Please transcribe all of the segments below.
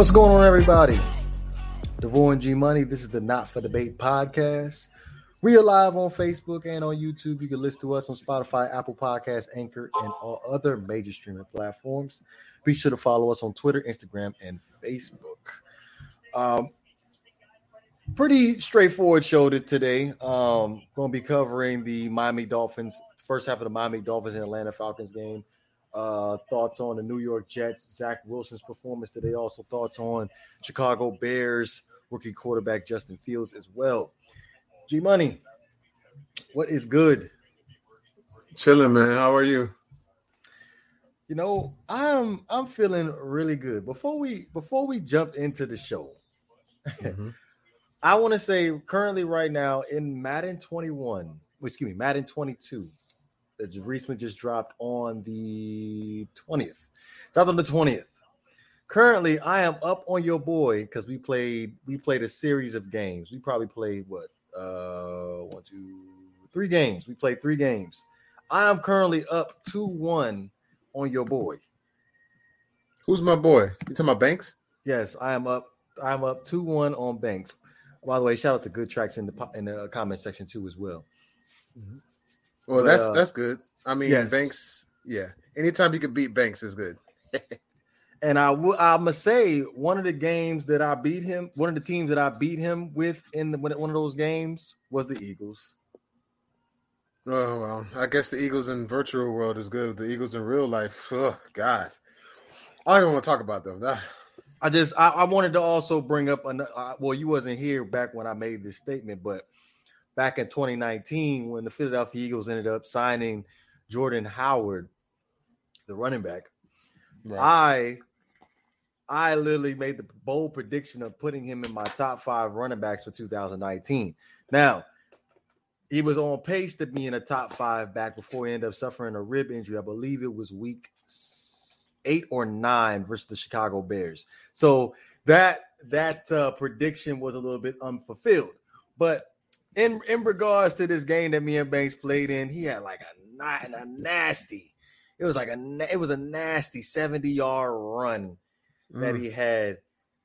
What's going on, everybody? Devon G Money. This is the Not for Debate podcast. We are live on Facebook and on YouTube. You can listen to us on Spotify, Apple Podcasts, Anchor, and all other major streaming platforms. Be sure to follow us on Twitter, Instagram, and Facebook. Um, pretty straightforward show today. Um, going to be covering the Miami Dolphins, first half of the Miami Dolphins and Atlanta Falcons game. Uh, thoughts on the New York Jets, Zach Wilson's performance today. Also, thoughts on Chicago Bears rookie quarterback Justin Fields as well. G Money, what is good? Chilling, man. How are you? You know, I'm I'm feeling really good. Before we before we jump into the show, mm-hmm. I want to say currently right now in Madden 21, excuse me, Madden 22, that recently just dropped on the 20th. Dropped on the 20th. Currently, I am up on your boy because we played we played a series of games. We probably played what uh one, two, three games. We played three games. I am currently up 2-1 on your boy. Who's my boy? You talking about Banks? Yes, I am up. I'm up 2-1 on Banks. By the way, shout out to Good Tracks in the in the comment section too as well. Mm-hmm. Well, but, that's uh, that's good. I mean, yes. Banks. Yeah, anytime you can beat Banks is good. and I will. I must say, one of the games that I beat him, one of the teams that I beat him with in the, one of those games was the Eagles. Oh well, I guess the Eagles in virtual world is good. The Eagles in real life, oh God, I don't even want to talk about them. I just I, I wanted to also bring up another. Uh, well, you wasn't here back when I made this statement, but back in 2019 when the Philadelphia Eagles ended up signing Jordan Howard, the running back. Right. I I literally made the bold prediction of putting him in my top five running backs for 2019. Now, he was on pace to be in a top five back before he ended up suffering a rib injury. I believe it was week eight or nine versus the Chicago Bears. So that that uh, prediction was a little bit unfulfilled. But in in regards to this game that me and Banks played in, he had like a, a nasty. It was like a it was a nasty 70 yard run mm. that he had,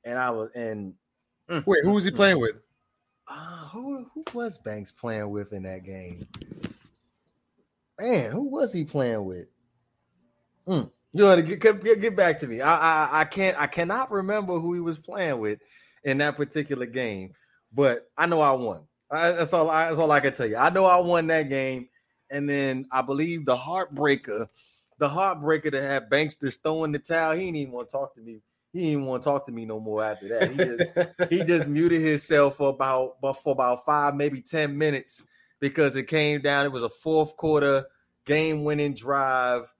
and I was and mm, wait, who was he mm, playing with? Uh, who who was Banks playing with in that game? Man, who was he playing with? Mm. You know, get, get, get back to me. I, I I can't I cannot remember who he was playing with in that particular game, but I know I won. I, that's all. I, that's all I can tell you. I know I won that game, and then I believe the heartbreaker, the heartbreaker to have Banks just throwing the towel. He didn't even want to talk to me. He didn't want to talk to me no more after that. He just he just muted himself for about for about five, maybe ten minutes because it came down. It was a fourth quarter game winning drive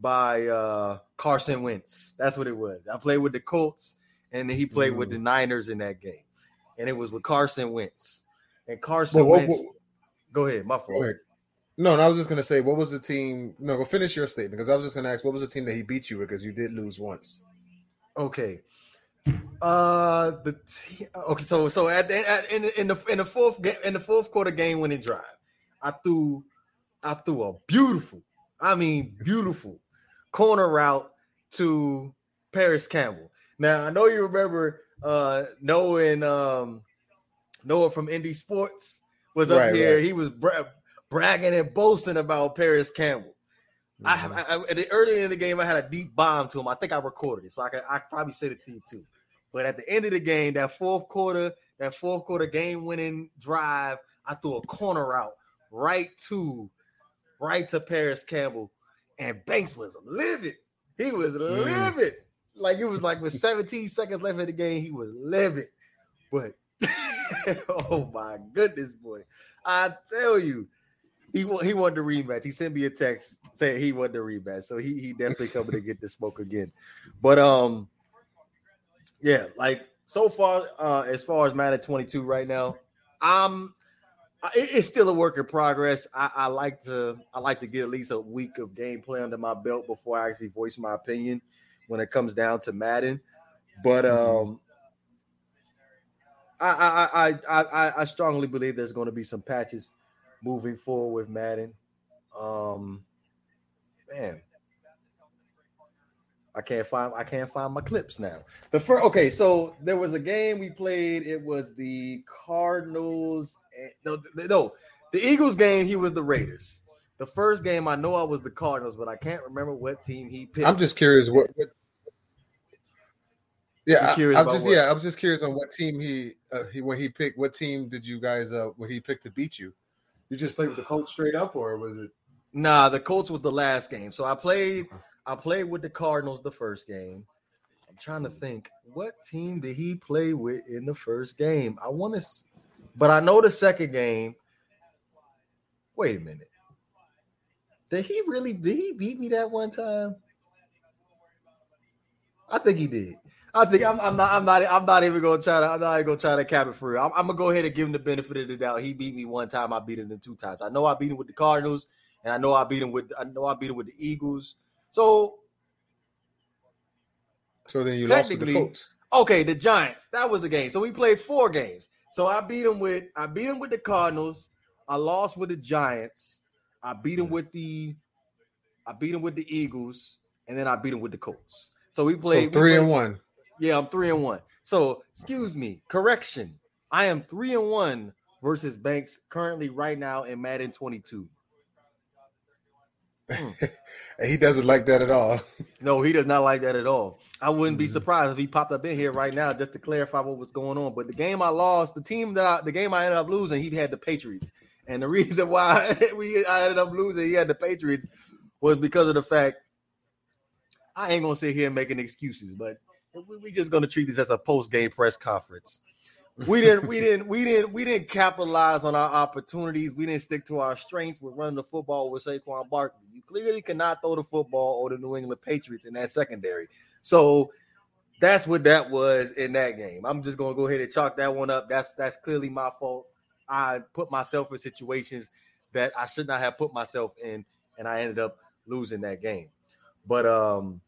by uh Carson Wentz. That's what it was. I played with the Colts, and he played mm. with the mm. Niners in that game, and it was with Carson Wentz. And Carson what, Wentz. What, go ahead, my fault. No, no, I was just gonna say, what was the team? No, go finish your statement because I was just gonna ask, what was the team that he beat you with? Because you did lose once. Okay. Uh, the t- okay, so so at, the, at in, in the in the fourth game in the fourth quarter game winning drive, I threw I threw a beautiful, I mean beautiful corner route to Parris Campbell. Now I know you remember uh knowing um Noah from Indie Sports was up right, here. Right. He was bra- bragging and boasting about Parris Campbell. Mm-hmm. I, I, I early in the game, I had a deep bomb to him. I think I recorded it, so I can I probably said it to you too. But at the end of the game, that fourth quarter, that fourth quarter game winning drive, I threw a corner out right to right to Parris Campbell, and Banks was livid. He was mm. livid. Like it was like with 17 seconds left in the game, he was livid. But oh my goodness, boy. I tell you, he he wanted the rematch. He sent me a text saying he wanted the rematch. So he he definitely coming to get the smoke again. But um, yeah, like so far, uh, as far as Madden 22 right now, I'm it's still a work in progress. I, I, like to I like to get at least a week of gameplay under my belt before I actually voice my opinion when it comes down to Madden. But mm-hmm. um, I, I, I, I, strongly believe there's going to be some patches moving forward with Madden. Um, man, I can't find I can't find my clips now. The first okay, so there was a game we played. It was the Cardinals. No, no, the Eagles game. He was the Raiders. The first game I know I was the Cardinals, but I can't remember what team he picked. I'm just curious what. what yeah, I, am just what? yeah, I'm just curious on what team he uh, he when he picked. What team did you guys uh when he picked to beat you? You just played with the Colts straight up, or was it? Nah, the Colts was the last game. So I played. I played with the Cardinals the first game. I'm trying to think what team did he play with in the first game? I want to, but I know the second game. Wait a minute. Did he really did he beat me that one time? I think he did. I think I'm, I'm, not I'm not I'm not even gonna try to I'm not even gonna try to cap it for real. I'm, I'm, gonna go ahead and give him the benefit of the doubt. He beat me one time. I beat him two times. I know I beat him with the Cardinals, and I know I beat him with I know I beat him with the Eagles. So, so then you lost with the Colts. Okay, the Giants. That was the game. So we played four games. So I beat him with I beat him with the Cardinals. I lost with the Giants. I beat him with the I beat him with the Eagles, and then I beat him with the Colts. So we played so three we played, and one. Yeah, I'm three and one. So excuse me, correction. I am three and one versus Banks currently right now in Madden 22. he doesn't like that at all. No, he does not like that at all. I wouldn't be mm-hmm. surprised if he popped up in here right now just to clarify what was going on. But the game I lost, the team that I, the game I ended up losing, he had the Patriots, and the reason why we I ended up losing, he had the Patriots, was because of the fact I ain't gonna sit here making excuses, but we, we just gonna treat this as a post game press conference we didn't we didn't we didn't we didn't capitalize on our opportunities. We didn't stick to our strengths with running the football with Saquon Barkley. You clearly cannot throw the football or the New England Patriots in that secondary. So that's what that was in that game. I'm just gonna go ahead and chalk that one up. That's that's clearly my fault. I put myself in situations that I should not have put myself in, and I ended up losing that game. But um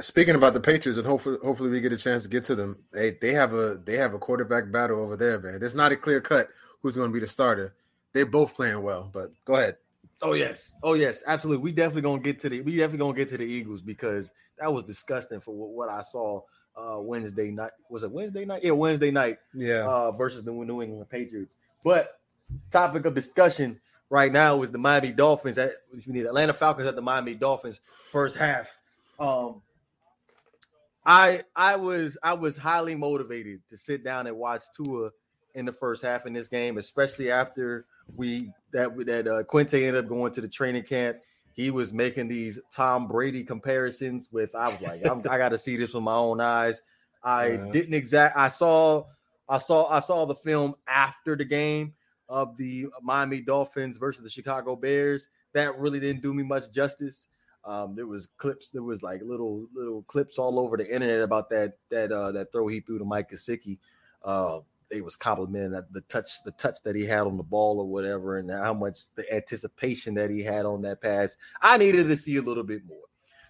Speaking about the Patriots, and hopefully, hopefully we get a chance to get to them. They they have a they have a quarterback battle over there, man. It's not a clear cut who's going to be the starter. They're both playing well, but go ahead. Oh yes, oh yes, absolutely. We definitely gonna get to the we definitely gonna get to the Eagles because that was disgusting for what, what I saw uh Wednesday night. Was it Wednesday night? Yeah, Wednesday night. Yeah, uh, versus the New England Patriots. But topic of discussion right now is the Miami Dolphins. At we need Atlanta Falcons at the Miami Dolphins first half. Um, I I was I was highly motivated to sit down and watch Tua in the first half in this game, especially after we that that uh, Quinte ended up going to the training camp. He was making these Tom Brady comparisons with. I was like, i got to see this with my own eyes. I uh-huh. didn't exact. I saw I saw I saw the film after the game of the Miami Dolphins versus the Chicago Bears. That really didn't do me much justice. Um, there was clips, there was like little little clips all over the internet about that that uh, that throw he threw to Mike Gesicki. Uh, they was complimenting that the touch the touch that he had on the ball or whatever, and how much the anticipation that he had on that pass. I needed to see a little bit more.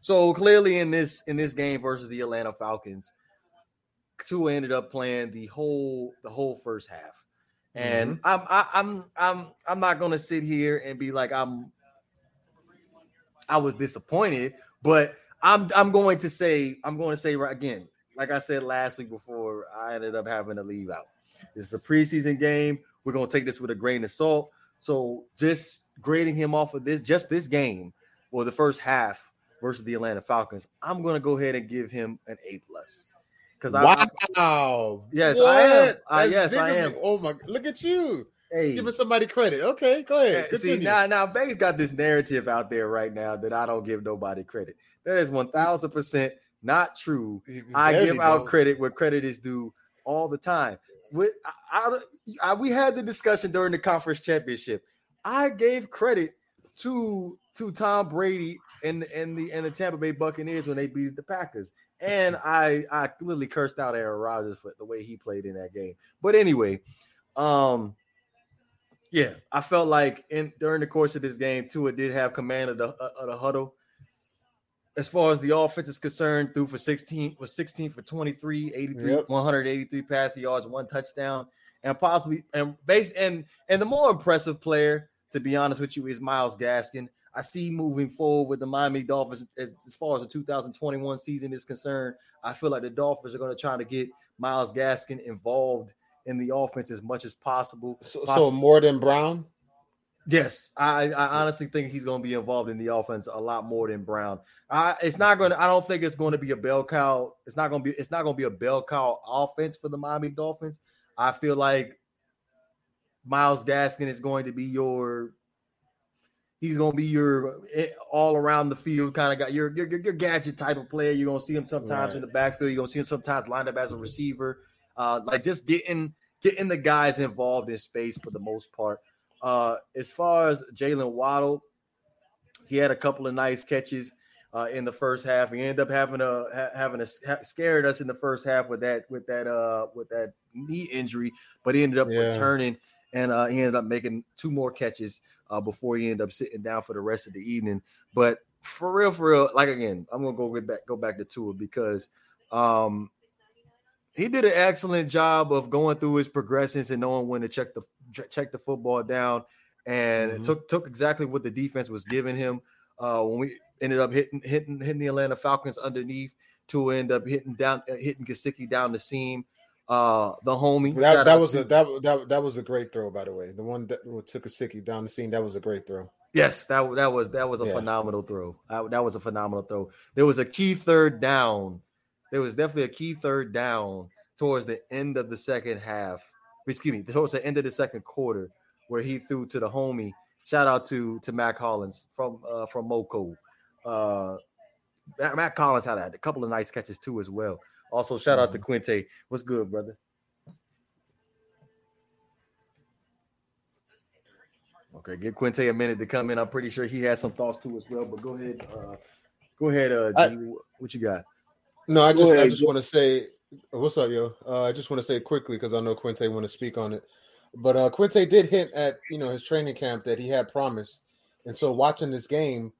So clearly in this in this game versus the Atlanta Falcons, Tua ended up playing the whole the whole first half. And mm-hmm. I'm I, am i am I'm I'm not gonna sit here and be like I'm I was disappointed, but I'm I'm going to say I'm going to say right again, like I said last week before I ended up having to leave out. This is a preseason game. We're gonna take this with a grain of salt. So just grading him off of this, just this game, or the first half versus the Atlanta Falcons, I'm gonna go ahead and give him an A plus. Because wow, I, yes, what? I am. Uh, yes, I am. Oh my, look at you. Hey, giving somebody credit. Okay, go ahead. Continue. See now, now Banks got this narrative out there right now that I don't give nobody credit. That is one thousand percent not true. I give out credit where credit is due all the time. With I, I, I, we had the discussion during the conference championship. I gave credit to to Tom Brady and and the and the Tampa Bay Buccaneers when they beat the Packers. And I I clearly cursed out Aaron Rodgers for the way he played in that game. But anyway, um yeah, I felt like in during the course of this game, Tua did have command of the, uh, of the huddle. As far as the offense is concerned, threw for 16 was 16 for 23, 83, yep. 183 passing yards, one touchdown, and possibly and base and and the more impressive player, to be honest with you, is Myles Gaskin. I see moving forward with the Miami Dolphins as, as far as the 2021 season is concerned. I feel like the Dolphins are going to try to get Myles Gaskin involved in the offense as much as possible. So, so more than Brown. Yes, I, I honestly think he's going to be involved in the offense a lot more than Brown. I, it's not going to. I don't think it's going to be a bell cow. It's not going to be. It's not going to be a bell cow offense for the Miami Dolphins. I feel like Myles Gaskin is going to be your. He's going to be your eh, all around the field kind of guy. Your your, your gadget type of player. You're going to see him sometimes right. in the backfield. You're going to see him sometimes lined up as a receiver. Uh, like just getting getting the guys involved in space for the most part. Uh, as far as Jaylen Waddle, he had a couple of nice catches uh, in the first half. He ended up having a ha- having a ha- scared us in the first half with that with that uh with that knee injury, but he ended up yeah. returning and uh, he ended up making two more catches uh, before he ended up sitting down for the rest of the evening. But for real, for real, like again, I'm gonna go get back go back to Tua because um, he did an excellent job of going through his progressions and knowing when to check the check the football down, and mm-hmm. took took exactly what the defense was giving him. Uh, when we ended up hitting hitting hitting the Atlanta Falcons underneath to end up hitting down uh, hitting Gesicki down the seam. Uh, the homie that, that was to, a that, that that was a great throw by the way. The one that took Gesicki down the seam that was a great throw. Yes, that that was that was a yeah. phenomenal throw. That was a phenomenal throw. There was a key third down. There was definitely a key third down towards the end of the second half excuse me, towards the end of the second quarter, where he threw to the homie. Shout out to to Mack Hollins from uh, from Moco. Uh, Matt Collins had a, couple of nice catches too as well. Also, shout out to mm-hmm. Quinte. What's good, brother? Okay, give Quinte a minute to come in. I'm pretty sure he has some thoughts too as well. But go ahead, uh, go ahead, uh, I, what you got? No, I just I just want to say What's up, yo? Uh, I just want to say quickly because I know Quinte want to speak on it, but uh, Quinte did hint at you know his training camp that he had promise, and so watching this game,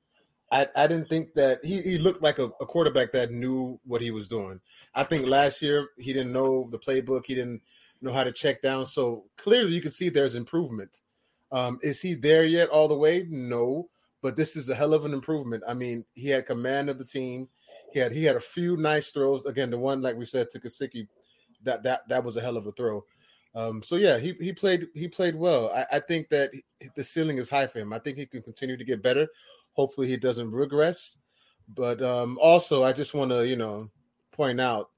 I, I didn't think that he, he looked like a, a quarterback that knew what he was doing. I think last year he didn't know the playbook, he didn't know how to check down. So clearly you can see there's improvement. Um, is he there yet all the way? No, but this is a hell of an improvement. I mean, he had command of the team. He had he had a few nice throws. Again, the one like we said to Gesicki, that that that was a hell of a throw. Um, so yeah, he he played he played well. I, I think that the ceiling is high for him. I think he can continue to get better. Hopefully, he doesn't regress. But um, also, I just want to you know point out,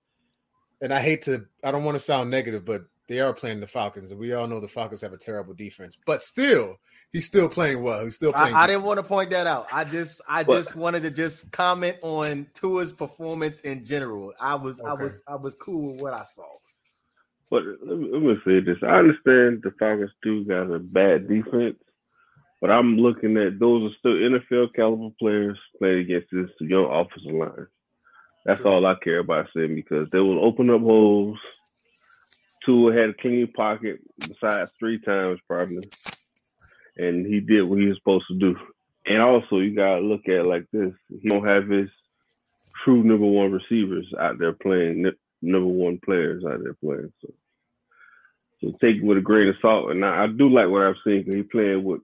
and I hate to I don't want to sound negative, but they are playing the Falcons, and we all know the Falcons have a terrible defense. But still, he's still playing well. He's still playing. I, I didn't want to point that out. I just, I but, just wanted to just comment on Tua's performance in general. I was, okay. I was, I was cool with what I saw. But let me, let me say this: I understand the Falcons do got a bad defense, but I'm looking at those are still NFL caliber players playing against this young offensive line. That's all I care about saying because they will open up holes Tua had a clean pocket besides three times probably, and he did what he was supposed to do. And also, you gotta look at like this: he don't have his true number one receivers out there playing, number one players out there playing. So, so take it with a grain of salt. And I, I do like what I've seen because he's playing with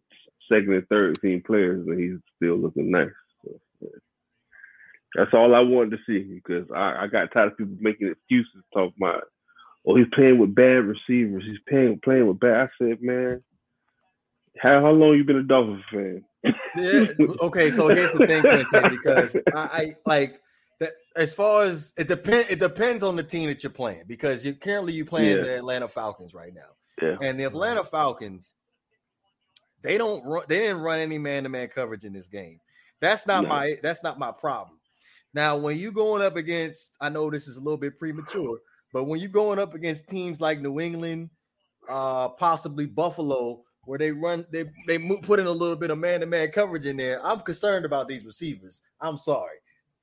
second and third team players, and he's still looking nice. That's all I wanted to see because I, I got tired of people making excuses talking about oh, he's playing with bad receivers. He's playing playing with bad. I said, man, how how long you been a Dolphins fan? yeah, okay, so here's the thing, Quentin, because I, I like that as far as it depends it depends on the team that you're playing because you currently you playing yeah. the Atlanta Falcons right now. Yeah. And the Atlanta Falcons, they don't run they didn't run any man-to-man coverage in this game. That's not no. my that's not my problem. Now, when you going up against, I know this is a little bit premature, but when you're going up against teams like New England, uh, possibly Buffalo, where they run, they they put in a little bit of man-to-man coverage in there. I'm concerned about these receivers. I'm sorry.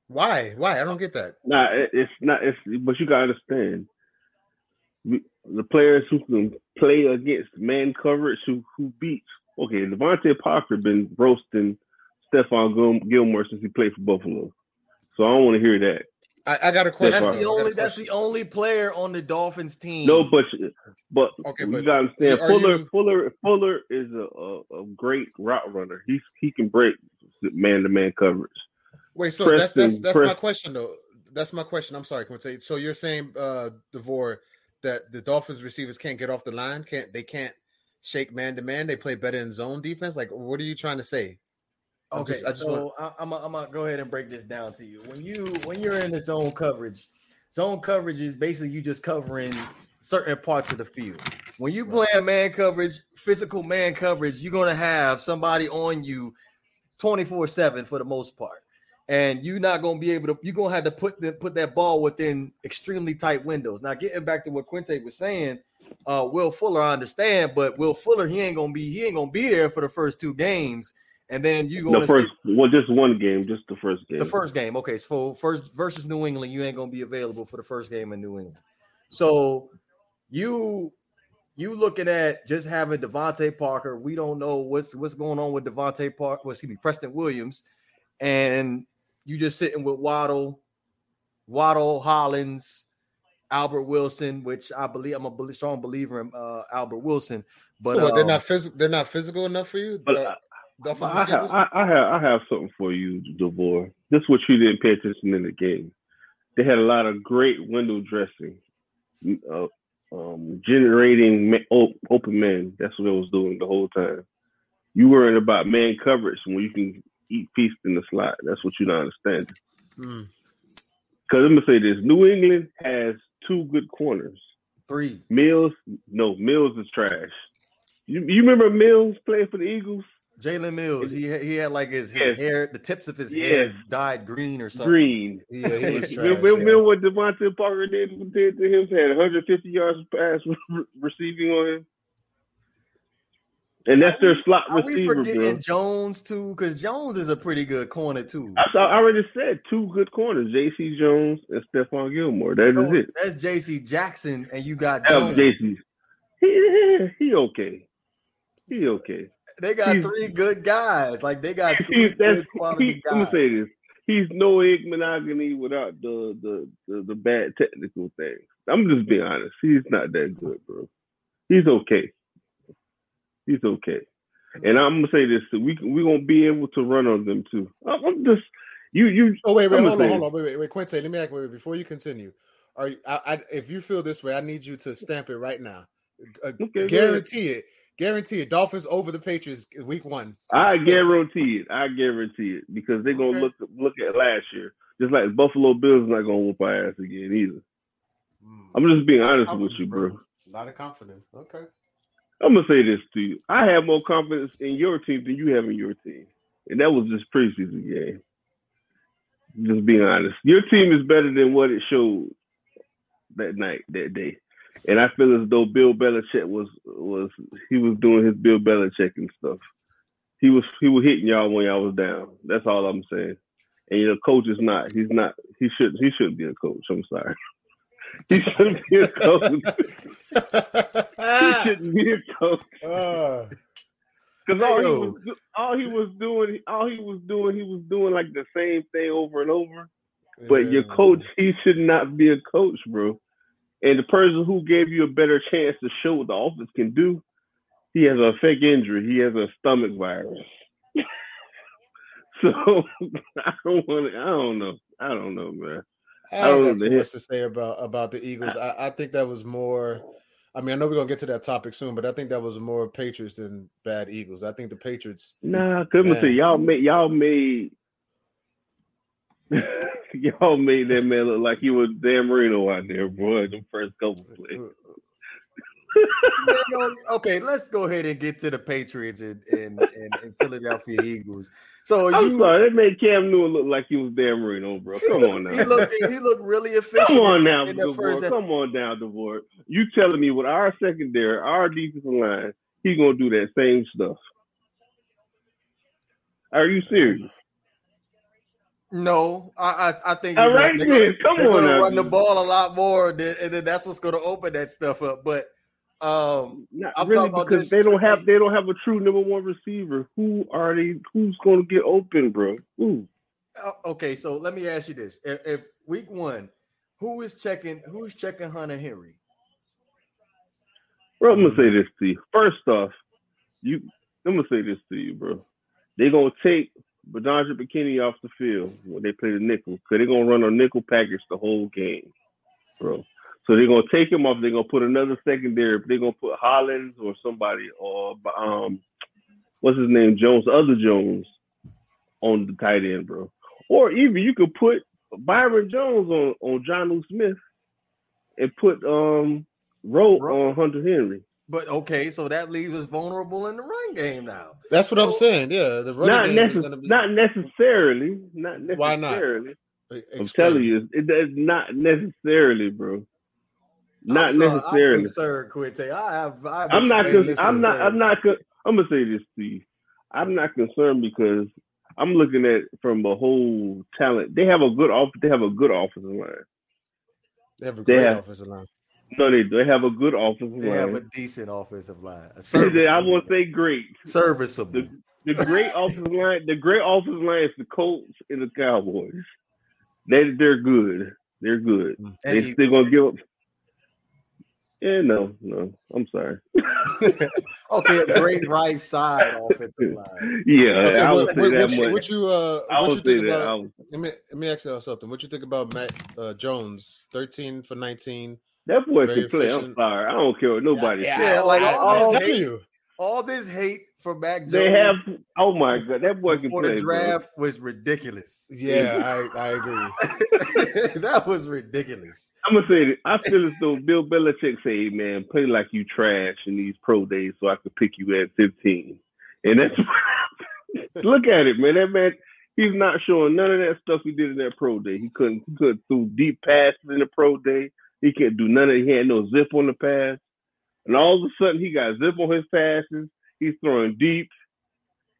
Why? Why? I don't get that. Nah, it's not. It's but you gotta understand the players who can play against man coverage who who beats. Okay, DeVante Parker been roasting Stephon Gilmore since he played for Buffalo, so I don't want to hear that. I, I got a question. That's the only. That's the only player on the Dolphins team. No, but but okay, you gotta understand. Fuller, you... Fuller, Fuller is a, a, a, great route runner. He's he can break man to man coverage. Wait, so Preston, that's that's that's Preston. my question though. That's my question. I'm sorry, Quincy. So you're saying, uh, Devore, that the Dolphins receivers can't get off the line? Can't they can't shake man to man? They play better in zone defense. Like, what are you trying to say? I'm okay, just, I just so want... I'm I'm gonna go ahead and break this down to you. When you when you're in the zone coverage, zone coverage is basically you just covering certain parts of the field. When you play a man coverage, physical man coverage, you're gonna have somebody on you 24 seven for the most part and you're not to be able to you're to have to put the, put that ball within extremely tight windows now getting back to what quinte was saying uh, will fuller i understand but will fuller he ain't to be he ain't to be there for the first two games and then you going to first well just one game just the first game the first game okay so first versus new england you ain't going to be available for the first game in new england so you you looking at just having DeVante Parker. We don't know what's what's going on with DeVante Parker. Well, excuse me, Preston Williams, and you just sitting with Waddle, Waddle Hollins, Albert Wilson, which I believe I'm a strong believer in uh, Albert Wilson. But so what, they're not physical. They're not physical enough for you. But uh, I, have, I, I, have I have something for you, Devore. This is what you didn't pay attention in the game. They had a lot of great window dressing, uh, um, generating open men. That's what I was doing the whole time. You worrying about man coverage when you can eat feast in the slot. That's what you don't understand. Because hmm. I'm gonna say this: New England has two good corners. Three. Mills, no, Mills is trash. You, you remember Mills playing for the Eagles? Jalen Mills, he he had like his, his yes. hair, the tips of his yes. hair dyed green or something. Green. Yeah, he was trash, remember, yeah. what DeVante Parker did, did to him? Had 150 yards pass receiving on him. And that's their slot are receiver. Are we forgetting bro. Jones too? Because Jones is a pretty good corner too. I, I already said two good corners: J.C. Jones and Stephon Gilmore. That is it. That's J.C. Jackson, and you got Jones. J.C. He, he okay. He okay. They got he's, three good guys. Like they got three good quality he, guys. Let me say this: He's no Igbinoghene without the, the the the bad technical things. I'm just being honest. He's not that good, bro. He's okay. He's okay. And I'm gonna say this: we we gonna be able to run on them too. I'm just you you. Oh wait, wait, hold on, hold on, wait, wait, wait, Quinte. Let me ask wait, before you continue. Are you, I, I, if you feel this way, I need you to stamp it right now. Uh, okay, guarantee it. Guarantee it. Dolphins over the Patriots week one. I guarantee it. I guarantee it because they're gonna okay. look look at last year. Just like Buffalo Bills is not gonna whoop our ass again either. Mm. I'm just being honest with you, bro. bro. A lot of confidence. Okay. I'm gonna say this to you. I have more confidence in your team than you have in your team, and that was just preseason game. Just being honest, your team is better than what it showed that night, that day. And I feel as though Bill Belichick was was he was doing his Bill Belichick and stuff. He was he was hitting y'all when y'all was down. That's all I'm saying. And your coach is not. He's not. He should. He shouldn't be a coach. I'm sorry. He shouldn't be a coach. he shouldn't be a coach. Because uh, all he was all he was doing, all he was doing, he was doing like the same thing over and over. But yeah. your coach, he should not be a coach, bro. And the person who gave you a better chance to show what the offense can do, he has a fake injury. He has a stomach virus. so I don't want to. I don't know. I don't know, man. I don't got too much to say about about the Eagles. I, I think that was more. I mean, I know we're gonna get to that topic soon, but I think that was more Patriots than bad Eagles. I think the Patriots. Nah, couldn't say y'all made y'all made y'all made that man look like he was Dan Marino out there, boy. The first couple plays. okay, let's go ahead and get to the Patriots and, and, and, and Philadelphia Eagles. So I'm you, sorry, it made Cam Newton look like he was Dan Marino, bro. Come on now. he looked he looked really efficient. Come on now, DeVore. Come on down, DeVore. You telling me with our secondary, our defensive line, he gonna do that same stuff? Are you serious? No, I I, I think all right, they're, gonna, come they're on, gonna run the ball a lot more, and then that's what's gonna open that stuff up. But um, Not I'm really because they don't have they don't have a true number one receiver. Who are they? Who's going to get open, bro? Who? Uh, okay, so let me ask you this: if, if, week one, who is checking? Who's checking Hunter Henry? Bro, I'm gonna say this to you. First off, you I'm gonna say this to you, bro. They're gonna take Bernard McKinney off the field when they play the nickel because they're gonna run a nickel package the whole game, bro. So they're gonna take him off. They're gonna put another secondary. They're gonna put Hollins or somebody or um, what's his name, Jones, other Jones, on the tight end, bro. Or even you could put Byron Jones on on Jonnu Smith and put um Rowe on Hunter Henry. But okay, so that leaves us vulnerable in the run game now. That's what I'm saying. Yeah, the run not, necess- be... not necessarily. Not necessarily. Why not? I'm telling you, it does not necessarily, bro. Not I'm necessarily. I'm concerned, Quinte. I have. I am not. Con- I'm not. I'm not. Con- I'm gonna say this to you. I'm not concerned because I'm looking at from a whole talent. They have a good off. They have a good offensive line. They have a great have, offensive line. No, they do they have a good offensive they line. They have a decent offensive line. I won't say great. Serviceable. The, the great offensive line. The great offensive line is the Colts and the Cowboys. They they're good. They're good. And they he, still gonna give up. Yeah, no, no. I'm sorry. okay, great right side offensive line. Yeah, okay, I would what, say what, that what, much. What you uh, what you think about? Let me let me ask you something. What you think about Mac uh, Jones? Thirteen for nineteen. That boy can play. I'm sorry. I don't care what nobody yeah, says. Yeah, like all, all, hate, all this hate for Mac Jones. They have. Oh my god, that boy can play. the draft bro. was ridiculous. Yeah, I, I agree. that was ridiculous. I'm gonna say that I feel as though Bill Belichick say, "Man, play like you trash in these pro days, so I could pick you at 15." And that's look at it, man. That man, he's not showing none of that stuff he did in that pro day. He couldn't, he couldn't throw deep passes in the pro day. He can't do none of it. He had no zip on the pass. And all of a sudden, he got zip on his passes. He's throwing deep.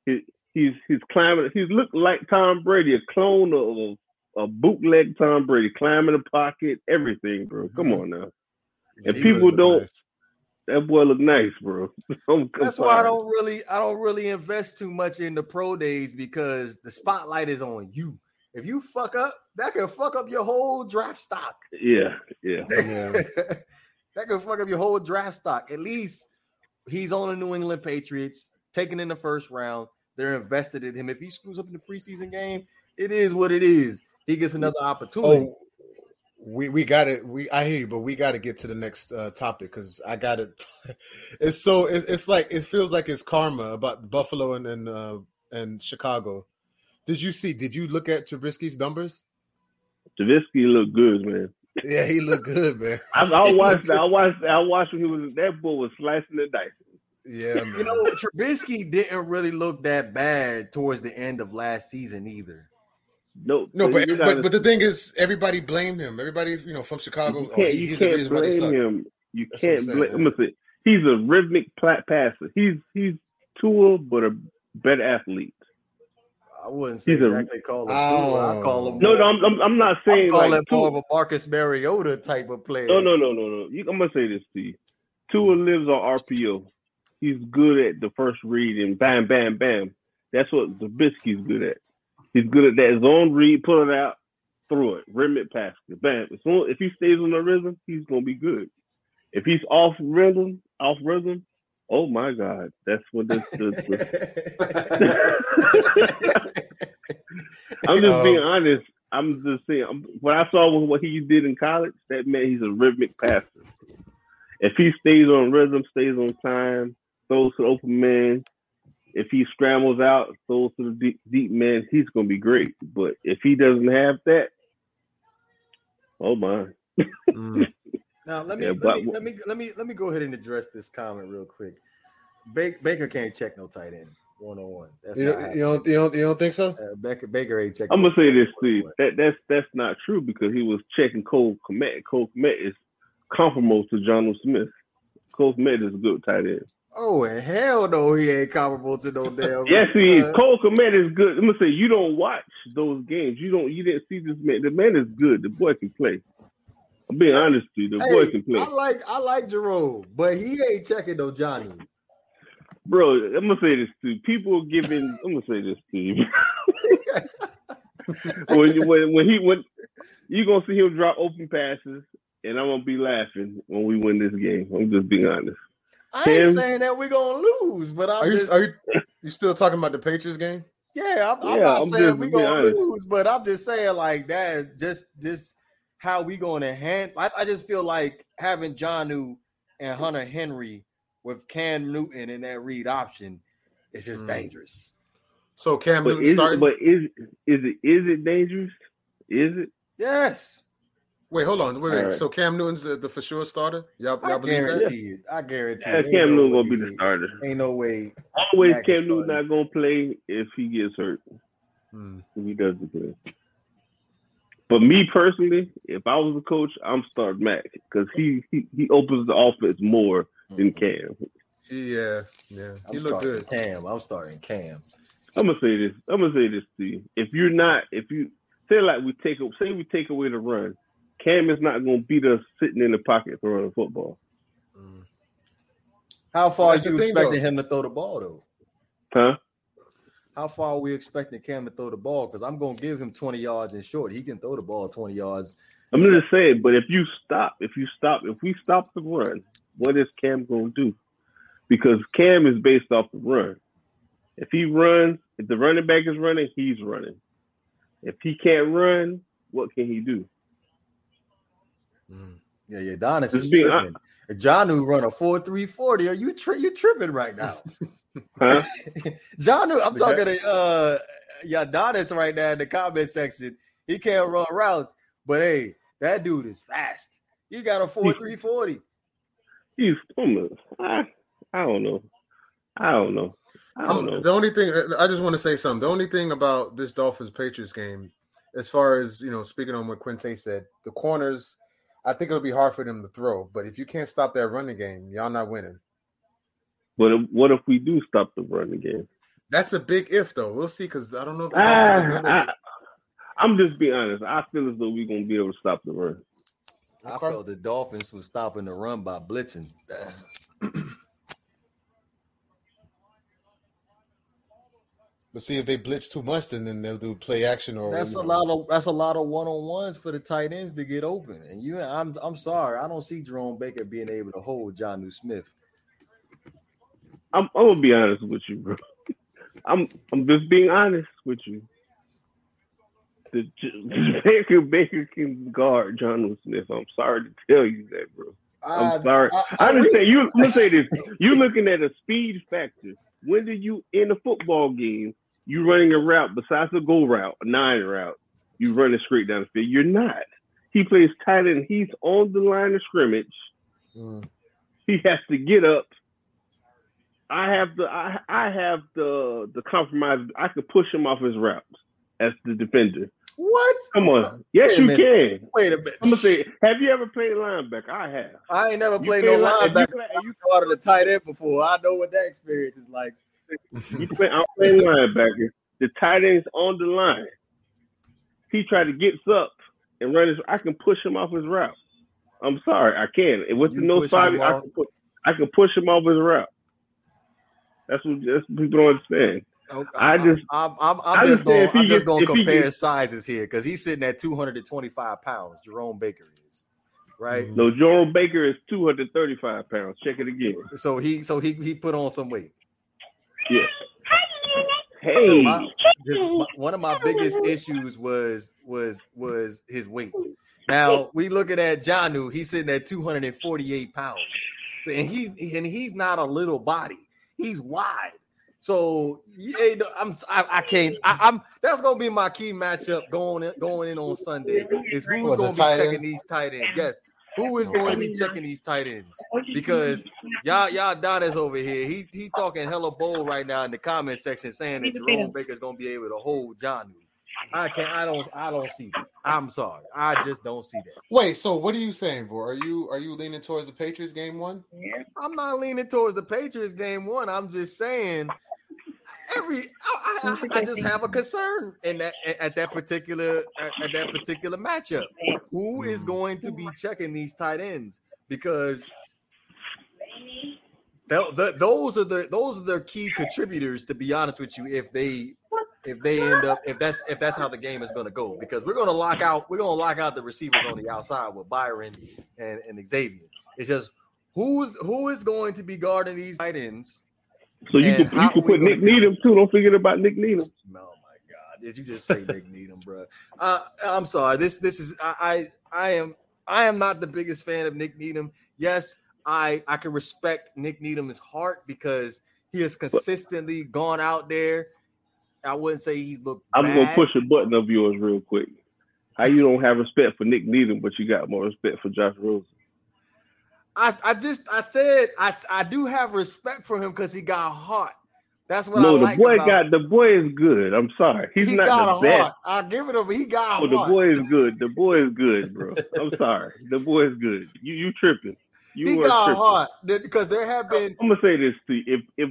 He, he's he's climbing. He's looked like Tom Brady, a clone of a bootleg Tom Brady, climbing the pocket, everything, bro. Come mm-hmm. on now. Yeah, and people don't. Nice. That boy look nice, bro. That's why I don't really, I don't really invest too much in the pro days because the spotlight is on you. If you fuck up, that can fuck up your whole draft stock. Yeah, yeah. yeah. that can fuck up your whole draft stock. At least he's on the New England Patriots, taken in the first round. They're invested in him. If he screws up in the preseason game, it is what it is. He gets another opportunity. Oh, we we got it. We I hear you, but we got to get to the next uh, topic because I got it. It's so it, it's like it feels like it's karma about Buffalo and and, uh, and Chicago. Did you see? Did you look at Trubisky's numbers? Trubisky looked good, man. Yeah, he looked good, man. I, I watched. I watched. I watched when he was that bull was slicing the dice. Yeah, man. you know Trubisky didn't really look that bad towards the end of last season either. No, no, but but, but the thing is, everybody blamed him. Everybody, you know, from Chicago. You oh, can't, oh, you can't blame him. You That's can't blame. I'm gonna say he's a rhythmic passer. He's he's Tua, but a better athlete. I wouldn't say he's exactly a, call him. Oh. I call him. No, no, I'm, I'm, I'm not saying I'm like more of a Marcus Mariota type of player. No, no, no, no, no. I'm gonna say this to you. Tua lives on RPO. He's good at the first read and bam, bam, bam. That's what Trubisky's good at. He's good at that zone read, pull it out, throw it, rim it past it, bam. As soon, if he stays on the rhythm, he's gonna be good. If he's off rhythm, off rhythm, oh my god, that's what this. this, this. I'm just um, being honest. I'm just saying what I saw with what he did in college. That meant he's a rhythmic passer. If he stays on rhythm, stays on time, throws to the open man, if he scrambles out, throws to the deep, deep man, he's going to be great. But if he doesn't have that, oh my. mm. Now let me, yeah, let, but, me let me let me let me go ahead and address this comment real quick. Baker can't check no tight end one on one. You, you don't you don't you don't think so? Uh, Baker Baker ain't checking. I'm gonna say this, Steve. That that's that's not true because he was checking Cole Kmet. Cole Kmet is comparable to Jonnu Smith. Cole Kmet is a good tight end. Oh and hell no, he ain't comparable to no damn. yes, he is. Cole Kmet is good. I'm gonna say you don't watch those games. You don't. You didn't see this man. The man is good. The boy can play. I'm being honest with you. The hey, boy can play. I like I like Jerome, but he ain't checking no Johnny. Bro, I'm gonna say this too. People giving. I'm gonna say this to you. when, when when he went, you gonna see him drop open passes, and I'm gonna be laughing when we win this game. I'm just being honest. I ain't saying that we're gonna lose, but I'm are you, just... are you you still talking about the Patriots game? Yeah, I'm, I'm not I'm saying we being gonna honest. lose, but I'm just saying like that. Just just how we going to hand. I, I just feel like having Jonnu and Hunter Henry with Cam Newton in that read option is just Mm. dangerous. So Cam But Newton is, starting. but is is it is it dangerous? Is it? Yes, wait, hold on. Wait, wait. Alright. So Cam Newton's the, the for sure starter. Y'all, y'all believe that? guarantee it. I guarantee. Yeah, it. Ain't Cam no Newton gonna be the starter. Ain't no way. Always Mac Cam Newton not gonna play if he gets hurt. Hmm. If he doesn't play. But me personally, if I was a coach, I'm starting Mac because he, he he opens the offense more than Cam. Yeah, yeah. I'm He looked starting good. Cam. I'm starting Cam. I'm gonna say this. I'm gonna say this to you. If you're not, if you say like we take say we take away the run, Cam is not gonna beat us sitting in the pocket throwing the football, Mm. How far are you expecting though. him to throw the ball though? huh? How far are we expecting Cam to throw the ball? Because I'm gonna give him 20 yards and short. He can throw the ball 20 yards. I'm going to say it, But if you stop, if you stop, if we stop the run, what is Cam gonna do? Because Cam is based off the run. If he runs, if the running back is running, he's running. If he can't run, what can he do? Mm. Yeah, yeah. Donis Just is being tripping. John who run a 4-3-40. Are you tri- you tripping right now? Huh? John, I'm But talking to uh Yadonis right now in the comment section. He can't run routes, but hey, that dude is fast. He got a 4-3-40. He's almost. I, I don't know. I don't know. I don't Um, know. the only thing I just want to say something. The only thing about this Dolphins Patriots game, as far as you know, speaking on what Quinte said, the corners, I think it'll be hard for them to throw. But if you can't stop that running game, y'all not winning. But if- what if we do stop the run game? That's a big if, though. We'll see. Because I don't know if the Ah, I, I'm just being honest. I feel as though we're gonna be able to stop the run. I Okay. felt the Dolphins was stopping the run by blitzing. But see if they blitz too much, then then they'll do play action or That's a know. lot of that's a lot of one on ones for the tight ends to get open. And you, I'm I'm sorry, I don't see Jerome Baker being able to hold Jonnu Smith. I'm, I'm gonna be honest with you, bro. I'm I'm just being honest with you. The, J- Baker Baker can guard Jonnu Smith. I'm sorry to tell you that, bro. I'm sorry. I, I understand you. I'm gonna say this. You're looking at a speed factor. When do you in a football game you running a route besides a go route, a nine route? You running straight down the field. You're not. He plays tight end. He's on the line of scrimmage. Mm. He has to get up. I have the I, I have the the compromise. I could push him off his routes as the defender. What? Come on. Yes, you minute. can. Wait a minute. I'm gonna say, have you ever played linebacker? I have. I ain't never You played no line- if you linebacker. play- you of the tight end before. I know what that experience is like. You play, I'm playing linebacker. The tight end's on the line. He tried to get up and run his. I can push him off his route. I'm sorry, I can. And with the no five, I can, put, I can push him off his route. That's what, that's what people don't understand. Oh, I just- I'm, I'm, I I'm just going. if I'm just going to if he compare gets- sizes here because he's sitting at 225 pounds. Jerome Baker is right. No, Jerome Baker is 235 pounds. Check it again. So he, so he, he put on some weight. Yeah. Hey, My- just my- one of my biggest issues was was was his weight. Now we looking at Jonnu. He's sitting at 248 pounds, so, and he's and he's not a little body. He's wide. So you ain't- I'm I, I can't. I, I'm that's gonna be my key matchup going in, going in on Sunday. Is who's What, gonna be checking end? these tight ends? Yes, who is going to be checking these tight ends? Because y'all y'all Donna's over here. He he talking hella bold right now in the comment section saying that Jerome Baker's gonna be able to hold John. I can't. I don't. I don't see that. I'm sorry. I just don't see that. Wait, so what are you saying, bro? Are you are you leaning towards the Patriots game one? I'm not leaning towards the Patriots game one. I'm just saying every. I, I, I just have a concern in that at that particular at, at that particular matchup. Who is going to be checking these tight ends? Because th- th- those are the those are their key contributors. To be honest with you, if they if they end up if that's if that's how the game is going to go, because we're going to lock out we're going to lock out the receivers on the outside with Byron and, and Xavien. It's just who's who is going to be guarding these tight ends. So you And can you can put Nik Needham too. Don't forget about Nik Needham. Oh my god. did you just say Nik Needham, bro? Uh, I'm sorry. This this is I, I I am I am not the biggest fan of Nik Needham. Yes, I I can respect Nik Needham's heart because he has consistently gone out there. I wouldn't say he's looked. I'm bad. gonna push a button of yours real quick. How you don't have respect for Nik Needham, but you got more respect for Josh Rosen? I, I just I said I I do have respect for him because he got hot. That's what no, I the like boy about got the boy is good. I'm sorry, he's he not got the a best. heart. I'll give it up. He got Oh, a the boy is good. The boy is good, bro. I'm sorry. The boy is good. You you tripping. You he are got tripping. heart because there have been I'm gonna say this to you. If if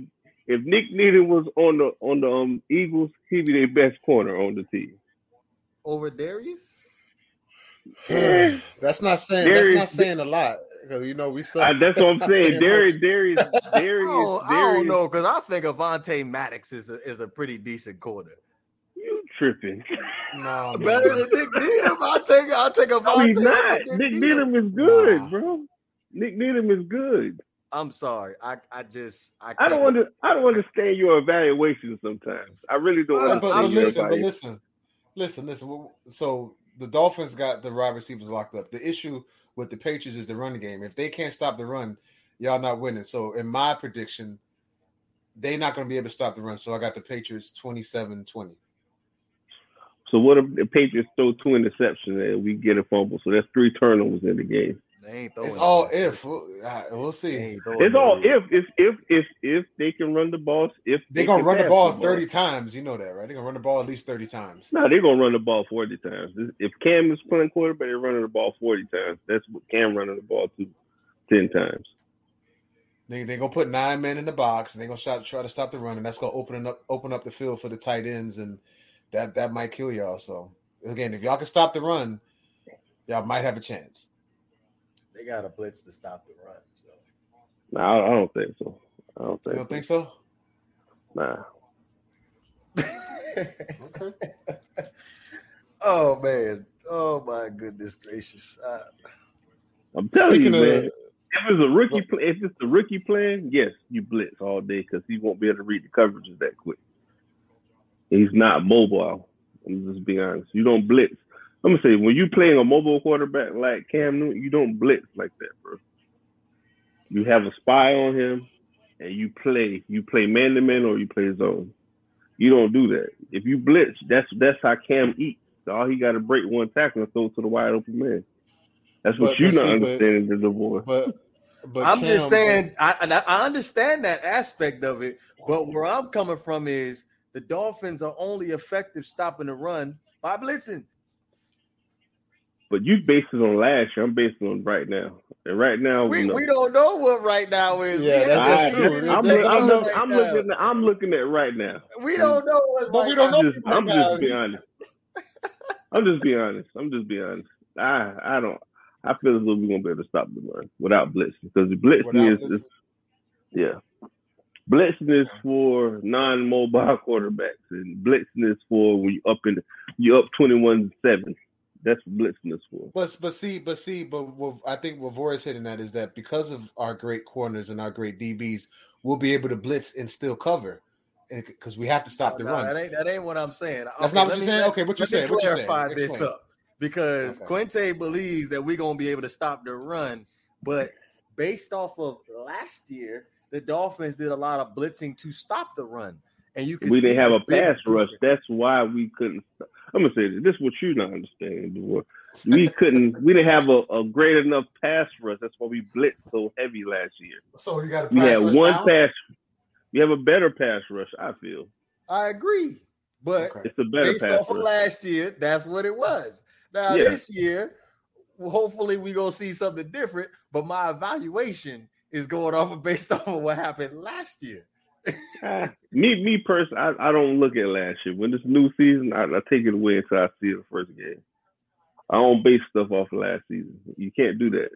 if Nik Needham was on the on the um Eagles, he'd be their best corner on the team. over Darius. that's not saying Darius- that's not saying a lot because you know we saw. I, that's what I'm saying. much. Darius, Darius, I Darius, don't, I don't know because I think Avonte Maddox is a, is a pretty decent corner. You tripping? No, man. Better than Nik Needham. I'll take I'll take Avante. No, he's not. Nick Nik Needham. Needham is good, Nah. bro. Nik Needham is good. I'm sorry. I I just I, I don't under, I don't understand your evaluation sometimes. I really don't But, but, understand but your listen, but listen, listen, listen. So the Dolphins got the wide receivers locked up. The issue with the Patriots is the run game. If they can't stop the run, y'all not winning. So in my prediction, they're not going to be able to stop the run. So I got the Patriots 27-20. So what if the Patriots throw two interceptions and we get a fumble? So that's three turnovers in the game. They ain't throwing It's all interception. if. We'll, we'll see. It's all interception. if if if if if they can run the ball. If They're they going to run the ball 30 times. You know that, right? They're going to run the ball at least 30 times. No, they're gonna run the ball forty times. If Cam is playing quarterback, they're running the ball forty times. That's what Cam running the ball to ten times. They they're gonna put nine men in the box and they're gonna try, try to stop the run, and that's gonna open up open up the field for the tight ends, and that that might kill y'all. So again, if y'all can stop the run, y'all might have a chance. They got a blitz to stop the run. So. No, I, I don't think so. I don't think. You think. don't think so? Nah. Okay. oh man. Oh my goodness gracious. Uh, I'm telling Speaking you, man. of, If it's a rookie, play, if it's a rookie playing, yes, you blitz all day because he won't be able to read the coverages that quick. He's not mobile. I'm just being honest. You don't blitz. I'm gonna say when you playing a mobile quarterback like Cam Newton, you don't blitz like that, bro. You have a spy on him, and you play. You play man to man or you play zone. You don't do that. If you blitz, that's that's how Cam eats. All he got to break one tackle and throw to the wide open man. That's what But- you but not see, but- understanding, the divorce. but but I'm just saying I, I I understand that aspect of it, but where I'm coming from is the Dolphins are only effective stopping the run by blitzing. But you based it on last year. I'm based it on right now. And right now, We, you we don't know what right now is. Yeah, that's- haven't that's seen true. I'm, They I'm, don't right I'm looking. At, I'm looking at right now. We don't know what's But right we don't now. know I'm just, I'm right just being honest. I'm just being honest. I'm just being honest. I I don't. I feel as though we're gonna be able to stop the run without blitzing because the blitzing Without is, this- is yeah. Blitzing is for non-mobile quarterbacks, and blitzing is for when you up in you up twenty-one seven. That's what blitzing is for. But but see, but see, but what I think what Vora's hitting at is that because of our great corners and our great DBs, we'll be able to blitz and still cover, because we have to stop oh, the No, run. That ain't that ain't what I'm saying. That's Okay, not what you're me- saying? let- Okay, what you let me saying? What clarify this Explain. up because Okay. Quinte believes that we're gonna be able to stop the run, but based off of last year, the Dolphins did a lot of blitzing to stop the run, and you can we see didn't have a pass rush. That's why we couldn't. Stop. I'm gonna say this. This is what you not understanding. Before. We couldn't. We didn't have a, a great enough pass rush. That's why we blitzed so heavy last year. So you got to We had one pass. We have a better pass rush. I feel I agree, but Okay. it's a better based pass off of last year, that's what it was. Now Yeah. this year, hopefully we gonna see something different. But my evaluation is going off of based off of what happened last year. Me, me personally, I, I don't look at last year. When it's new season, I, I take it away until I see the first game. I don't base stuff off of last season. You can't do that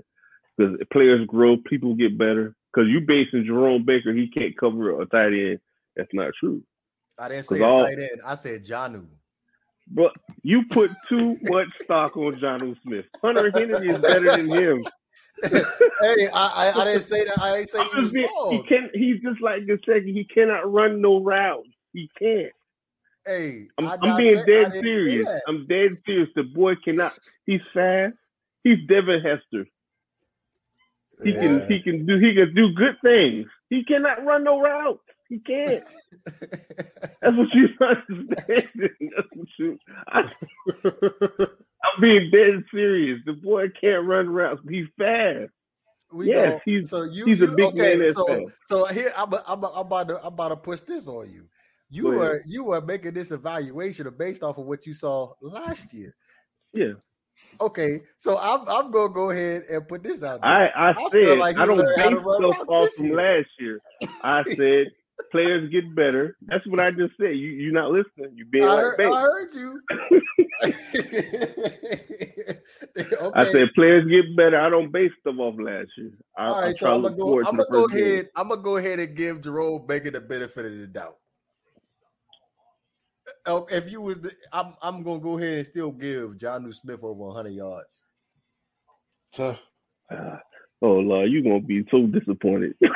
because players grow, people get better. Because you basing Jerome Baker, he can't cover a tight end. That's not true. I didn't say a all- tight end. I said Jonnu. But you put too much stock on Jonnu Smith. Hunter Henry is better than him. hey, I, I, I didn't say that. I didn't say he was he can He's just like the second. He cannot run no routes. He can't. Hey, I'm, I'm being I dead serious. I'm dead serious. The boy cannot. He's fast. He's Devin Hester. He can he can do he can do good things. He cannot run no routes. He can't. That's what you understand. That's what you. I, I'm being dead serious. The boy can't run routes. He's fast. We Yes, go- he's- so you, he's a you- big man so, fast. so here I'm, I'm, I'm about to I'm about to push this on you. You were you were making this evaluation based off of what you saw last year. Yeah. Okay, so I'm I'm gonna go ahead and put this out there. I, I feel said like I don't learned how to base stuff off from year. last year. I said players get better. That's what I just said. You you're not listening. You being I, like heard, bait. I heard you. okay. I said players get better. I don't base stuff off last year. I, All I right, so try to I'm look gonna go. I'm gonna go first game. ahead. I'm gonna go ahead and give Jerome Baker the benefit of the doubt. Oh, If you was, the, I'm I'm gonna go ahead and still give Jonnu Smith over 100 yards. So, Ah, oh Lord, you're gonna be so disappointed.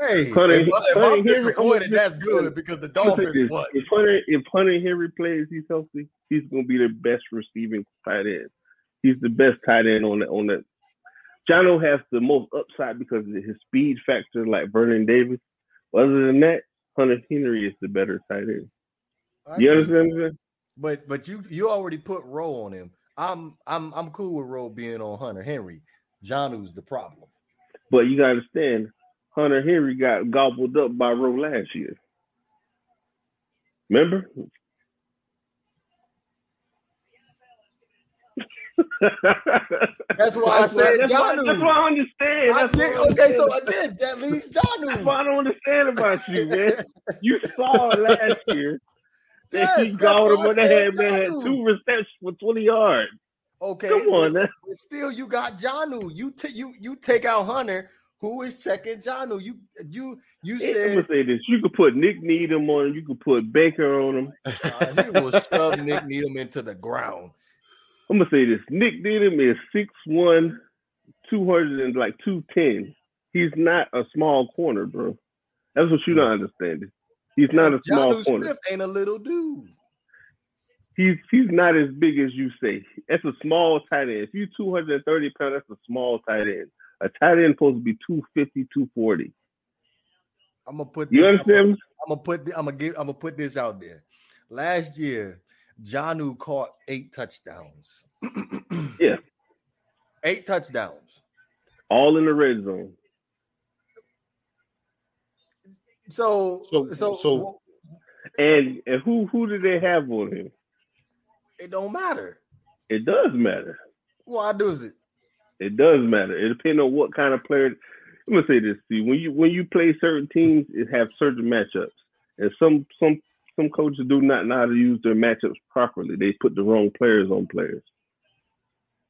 Hey, Hunter- if, if Hunter I'm Henry- disappointed, that's good because the I'm gonna say Dolphins what? If Hunter if Hunter Henry plays, he's healthy. He's gonna be the best receiving tight end. He's the best tight end on that on that. Jonnu has the most upside because of his speed factor, like Vernon Davis. Other than that, Hunter Henry is the better tight end. I You understand? But but you you already put Rowe on him. I'm I'm I'm cool with Rowe being on Hunter Henry. Jonnu's the problem. But you gotta understand, Hunter Henry got gobbled up by Rowe last year. Remember? That's why I said that's why, that's why I understand. I That's did- I okay, so I did. That leaves That's Jonnu. what I don't understand about you, man. You saw last year that Yes, he that's gobbled him why the when they said had man had two receptions for 20 yards. Okay, Come on, man. still, you got Jonnu. You t- you you take out Hunter, who is checking Jonnu. You you you said. I'm gonna say this. You could put Nik Needham on him, you could put Baker on him. uh, he will shove Nik Needham into the ground. I'm gonna say this. Nik Needham is 6'1, 200 and like 210. He's not a small corner, bro. That's what you don't understand. He's not a small Jonnu corner. Smith ain't a little dude. He's he's not as big as you say. That's a small tight end. If you 230 pounds, that's a small tight end. A tight end supposed to be 250, 240. I'm gonna put. You this- understand? I'm gonna put. I'm gonna give. I'm gonna put this out there. Last year, Jonnu caught eight touchdowns. Yeah. eight touchdowns. All in the red zone. So So- so so- And and who who did they have on him? it don't matter. It does matter. Why does it? It does matter. It depends on what kind of player. I'm gonna say this. See, when you when you play certain teams, it have certain matchups, and some some some coaches do not know how to use their matchups properly. They put the wrong players on players.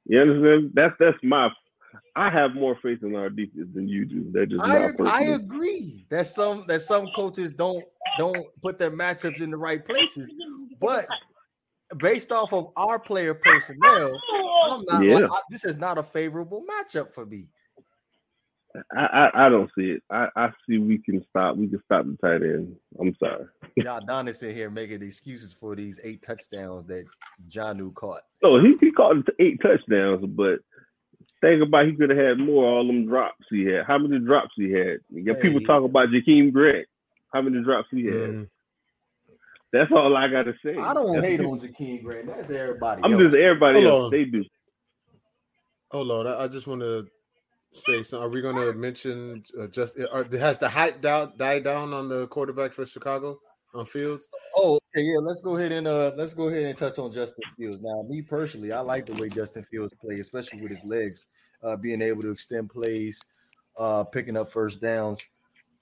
You understand? That's that's my. I have more faith in our defense than you do. That's just I, I agree that some that some coaches don't don't put their matchups in the right places, but based off of our player personnel, I'm not Yeah. like, I- this is not a favorable matchup for me. I, I I don't see it. I I see we can stop. We can stop the tight end. I'm sorry. Y'all Donis in here making excuses for these eight touchdowns that Jonnu caught. No, he, he caught eight touchdowns, but think about he could have had more all them drops he had. How many drops he had? You got people Hey. talk about Jakeem Grant. How many drops he had? mm, That's all I gotta say. I don't That's- hate on Jakeem Grant. That's everybody. I'm else. just everybody Hold else. on. They do. oh Lord, I, I just want to say something. Are we going to mention uh, just are, has the hype down, died down on the quarterback for Chicago on Fields? Oh, okay, yeah. Let's go ahead and uh let's go ahead and touch on Justin Fields. Now, me personally, I like the way Justin Fields plays, especially with his legs, uh, being able to extend plays, uh, picking up first downs.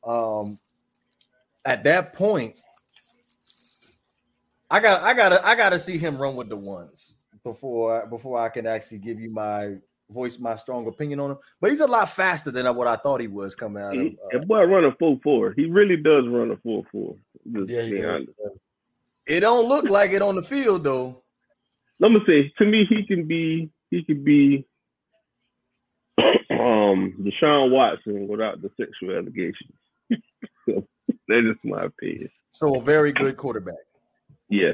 Um, at that point, I got I gotta I gotta see him run with the ones before before I can actually give you my voice my strong opinion on him. But he's a lot faster than what I thought he was coming out of. Uh, boy run a full four. He really does run a four. Just yeah, yeah. It don't look like it on the field though. Let me say, to me, he can be he could be um Deshaun Watson without the sexual allegations. so, that is my opinion. So a very good quarterback. Yeah.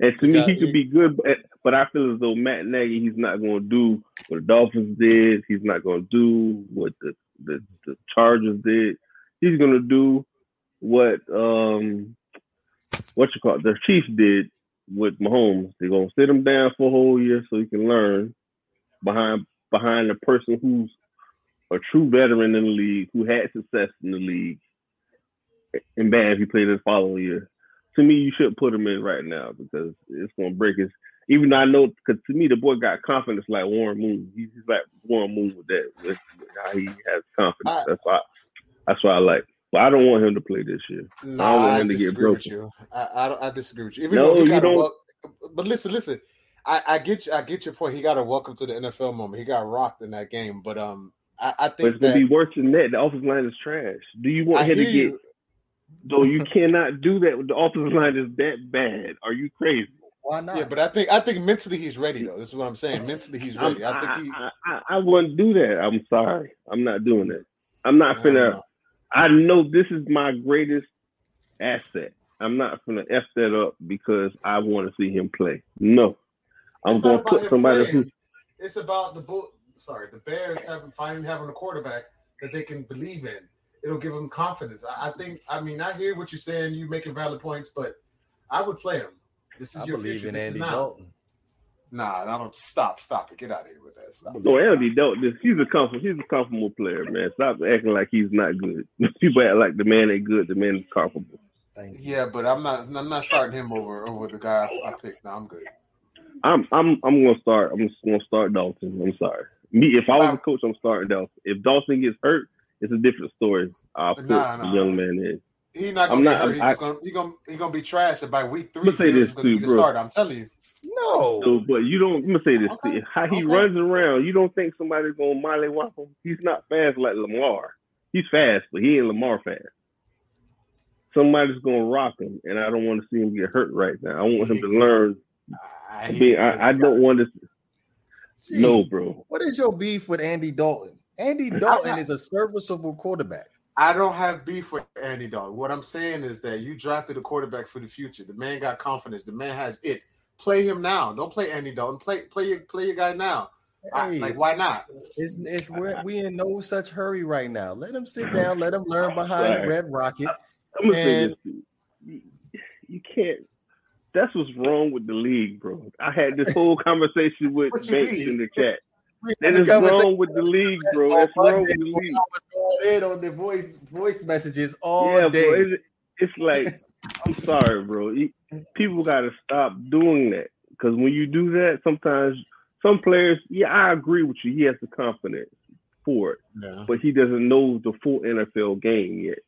And to me, he could be good, but, but I feel as though Matt Nagy, he's not going to do what the Dolphins did. He's not going to do what the, the, the Chargers did. He's going to do what um what you call it, the Chiefs did with Mahomes. They're gonna sit him down for a whole year so he can learn behind behind a person who's a true veteran in the league, who had success in the league, and bad if he played the following year. To me, you should put him in right now because it's gonna break his. Even though I know, because to me, the boy got confidence like Warren Moon. He's like Warren Moon with that, with, how he has confidence. I, that's why. That's why I like. But I don't want him to play this year. No, I don't want him to get broken. I, I, I, disagree with you. Even no, you don't. But listen, listen. I, I get you. I get your point. He got a welcome to the NFL moment. He got rocked in that game, but um, I, I think but it's gonna be worse than that. The offensive line is trash. Do you want him to get? You. Though you cannot do that. with The offensive line is that bad. Are you crazy? Why not? Yeah, but I think I think mentally he's ready though. This is what I'm saying. Mentally he's ready. I'm, I think he. I, I, I, wouldn't do that. I'm sorry. I'm not doing it. I'm not finna. I know this is my greatest asset. I'm not gonna f that up because I want to see him play. No, I'm going to put somebody who. It's about the bull. Sorry, the Bears having finally having a quarterback that they can believe in. It'll give them confidence. I, I think. I mean, I hear what you're saying. You're making valid points, but I would play him. This is I your believe future. in this Andy Dalton. Nah, I don't stop. Stop it. Get out of here with that. Stop. No, Andy Dalton. He's a comfortable. He's a comfortable player, man. Stop acting like he's not good. People act like the man ain't good. The man is comfortable. Yeah, but I'm not. I'm not starting him over over the guy I, picked. No, I'm good. I'm I'm I'm gonna start. I'm just gonna start Dalton. I'm sorry. Me, if I was a coach, I'm starting Dalton. If Dalton gets hurt, it's a different story. I'll put nah, nah. the young man in. He's not gonna I'm get not, hurt. He's I, gonna, he gonna he gonna be trash. And by week three, say this too, bro. Start, I'm telling you. No. So, but you don't. I'm gonna say this: okay. how he okay. runs around, you don't think somebody's gonna molly whop him? He's not fast like Lamar. He's fast, but he ain't Lamar fast. Somebody's gonna rock him, and I don't want to see him get hurt right now. I want him to learn. I, mean, I, I don't want to. See, no, bro. What is your beef with Andy Dalton? Andy Dalton is a serviceable quarterback. I don't have beef with Andy Dalton. What I'm saying is that you drafted a quarterback for the future. The man got confidence. The man has it. Play him now. Don't play Andy Dalton. Play play your play your guy now. Hey, I, like why not? It's it's we're, we in no such hurry right now. Let him sit down. Let him learn behind right. Red Rocket. I'm gonna and, say this. You, can't. That's what's wrong with the league, bro. I had this whole conversation with Banks in the chat. That is wrong with the league, bro. That's wrong with the league. going in on the voice voice messages all yeah, day. Bro, it's, it's like I'm sorry, bro people got to stop doing that because when you do that, sometimes some players, yeah, I agree with you. He has the confidence for it, yeah. but he doesn't know the full NFL game yet.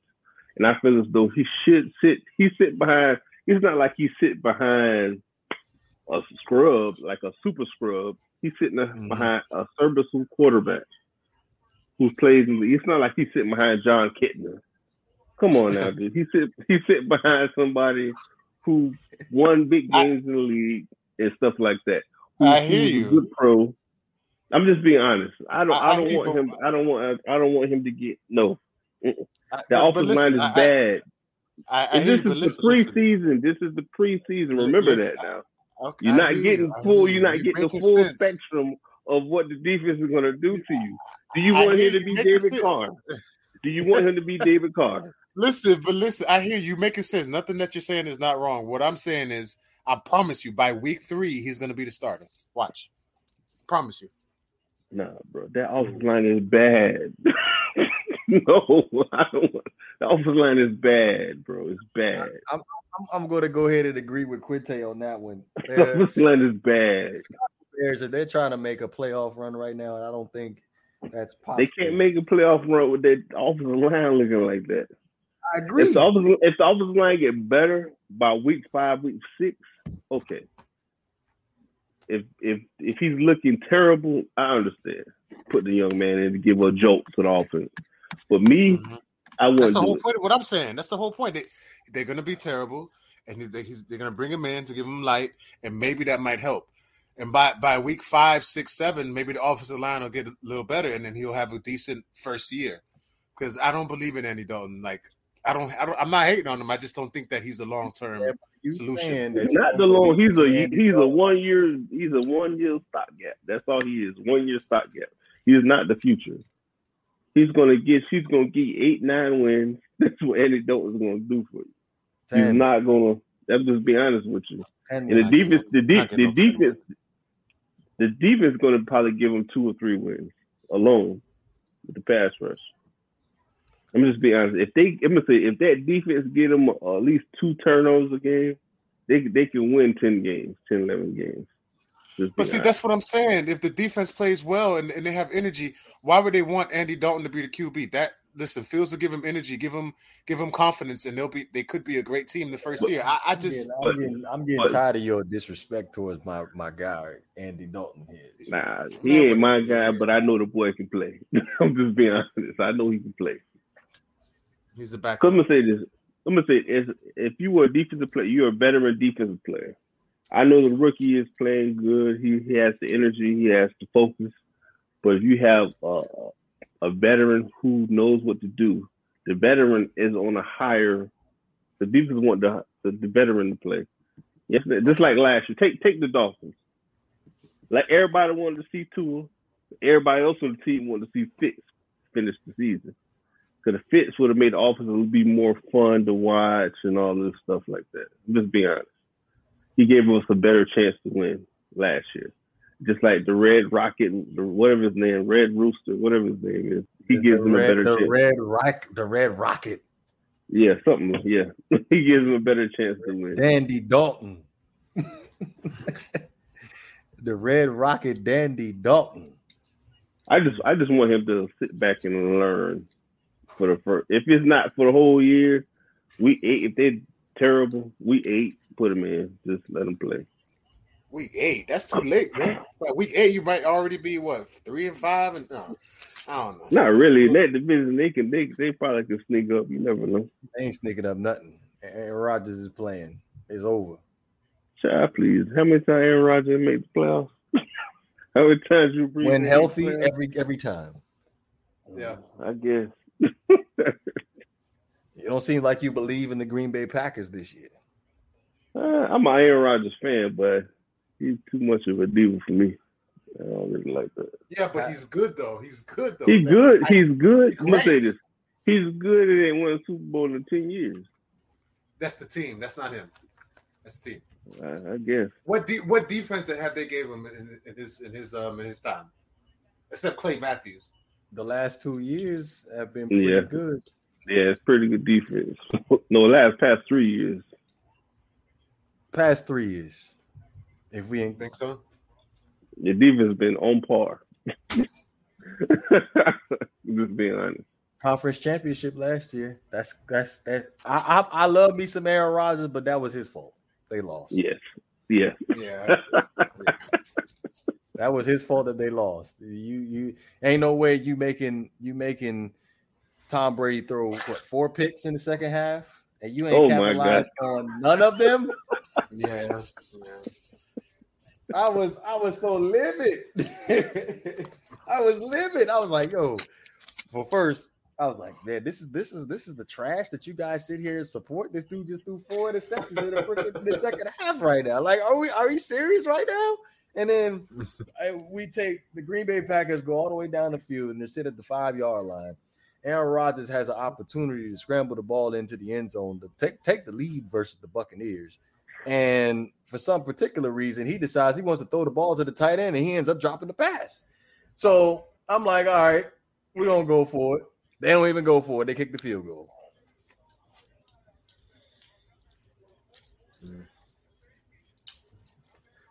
And I feel as though he should sit. He sit behind. It's not like he sit behind a scrub, like a super scrub. He's sitting mm-hmm. behind a serviceable quarterback who plays. In the, it's not like he's sitting behind Jon Kitna. Come on now, dude. He sit. He sit behind somebody who won big games I, in the league and stuff like that. Who, I hear you. Good pro. I'm just being honest. I don't. I, I don't want him. I don't want. I don't want him to get no. The offensive line is bad. and this is the preseason. This is the preseason. Remember listen, that now. Okay, you're not getting you. full. You're not getting the full sense. spectrum of what the defense is going to do to you. Do you want him to be David Carr? Do you want him to be David Carr? Listen, but listen, I hear you making sense. Nothing that you're saying is not wrong. What I'm saying is, I promise you, by week three, he's going to be the starter. Watch, promise you. Nah, bro, that offensive line is bad. no, I don't. Want, the offensive line is bad, bro. It's bad. I'm, I'm, I'm going to go ahead and agree with Quinte on that one. the offensive line is bad. Bears, they're trying to make a playoff run right now, and I don't think that's possible. They can't make a playoff run with that offensive line looking like that. I agree. If the offensive, if the offensive line get better by week five, week six, okay. If if if he's looking terrible, I understand. Put the young man in to give a jolt to the offense. But me, mm-hmm. I wouldn't. That's the whole point of what I'm saying. That's the whole point. They, they're going to be terrible, and they, they're going to bring him in to give him light, and maybe that might help. And by by week five, six, seven, maybe the offensive line will get a little better, and then he'll have a decent first year. Because I don't believe in Andy Dalton. Like I don't, I don't. I'm not hating on him. I just don't think that he's a long term yeah, solution. Not the long. He's a he's a one year. He's a one year stopgap. That's all he is. One year stopgap. He is not the future. He's gonna get. She's gonna get eight nine wins. That's what Andy Dalton's gonna do for you. Ten. He's not gonna. I'm just be honest with you. And the defense, the, de- the defense, the defense is going to probably give him two or three wins alone with the pass rush. I'm just be honest. If they, I'm gonna say, if that defense get them at least two turnovers a game, they they can win ten games, 10, 11 games. But see, honest. that's what I'm saying. If the defense plays well and, and they have energy, why would they want Andy Dalton to be the QB? That listen, Fields will give him energy, give him give him confidence, and they'll be they could be a great team the first year. I, I just I'm getting, I'm getting, I'm getting tired of your disrespect towards my my guy Andy Dalton here. Nah, he ain't my guy, but I know the boy can play. I'm just being honest. I know he can play. He's a back. I'm gonna say this. I'm gonna say if if you were a defensive player, you're a veteran defensive player. I know the rookie is playing good. He, he has the energy. He has the focus. But if you have a veteran who knows what to do. The veteran is on a higher. The defense want the, the, the veteran to play. Yes, just like last year. Take take the Dolphins. Like everybody wanted to see Tua, everybody else on the team wanted to see Fitz finish the season. Because the Fitz would have made the offense be more fun to watch and all this stuff like that. Just be honest. He gave us a better chance to win last year just like the Red Rocket, whatever his name, Red Rooster, whatever his name is. He it's gives him red, a better the chance. Red Rock, the Red Rocket. Yeah, something. Yeah, he gives him a better chance to win. Dandy Dalton. the Red Rocket, Dandy Dalton. I just, I just want him to sit back and learn for the first. If it's not for the whole year, we. If they're terrible, we eight. Put him in. Just let him play. Week eight, that's too late, man. week eight, you might already be what three and five, and no, I don't know. Not really. That division, they can, they, they probably can sneak up. You never know. They ain't sneaking up nothing. Aaron Rodgers is playing. It's over. Child, please. How many times Aaron Rodgers made the playoffs? How many times you when healthy every every time? Yeah, I guess. you don't seem like you believe in the Green Bay Packers this year. Uh, I'm an Aaron Rodgers fan, but he's too much of a diva for me. I don't really like that. Yeah, but he's good though. He's good though. He's man. good. He's good. Let me say this. He's good and ain't won a Super Bowl in ten years. That's the team. That's not him. That's the team. I, I guess. What de- what defense that have they gave him in, in, his in his um in his time, except Clay Matthews? The last two years have been pretty yeah. good. Yeah, it's pretty good defense. no, last past three years. Past three years. If we ain't think so, the defense been on par. Just being honest. Conference championship last year. That's that's that. I, I I love me some Aaron Rodgers, but that was his fault. They lost. Yes. Yeah. Yeah. that was his fault that they lost. You you ain't no way you making you making Tom Brady throw what four picks in the second half, and you ain't oh capitalized on none of them. yeah. yeah. I was I was so livid. I was livid. I was like, yo. Well, first, I was like, man, this is this is this is the trash that you guys sit here and support. This dude just threw four interceptions in the, freaking, the second half right now. Like, are we are we serious right now? And then I, we take the Green Bay Packers go all the way down the field and they sit at the five yard line. Aaron Rodgers has an opportunity to scramble the ball into the end zone to take take the lead versus the Buccaneers. And for some particular reason, he decides he wants to throw the ball to the tight end and he ends up dropping the pass. So I'm like, all right, we're to go for it. They don't even go for it. They kick the field goal.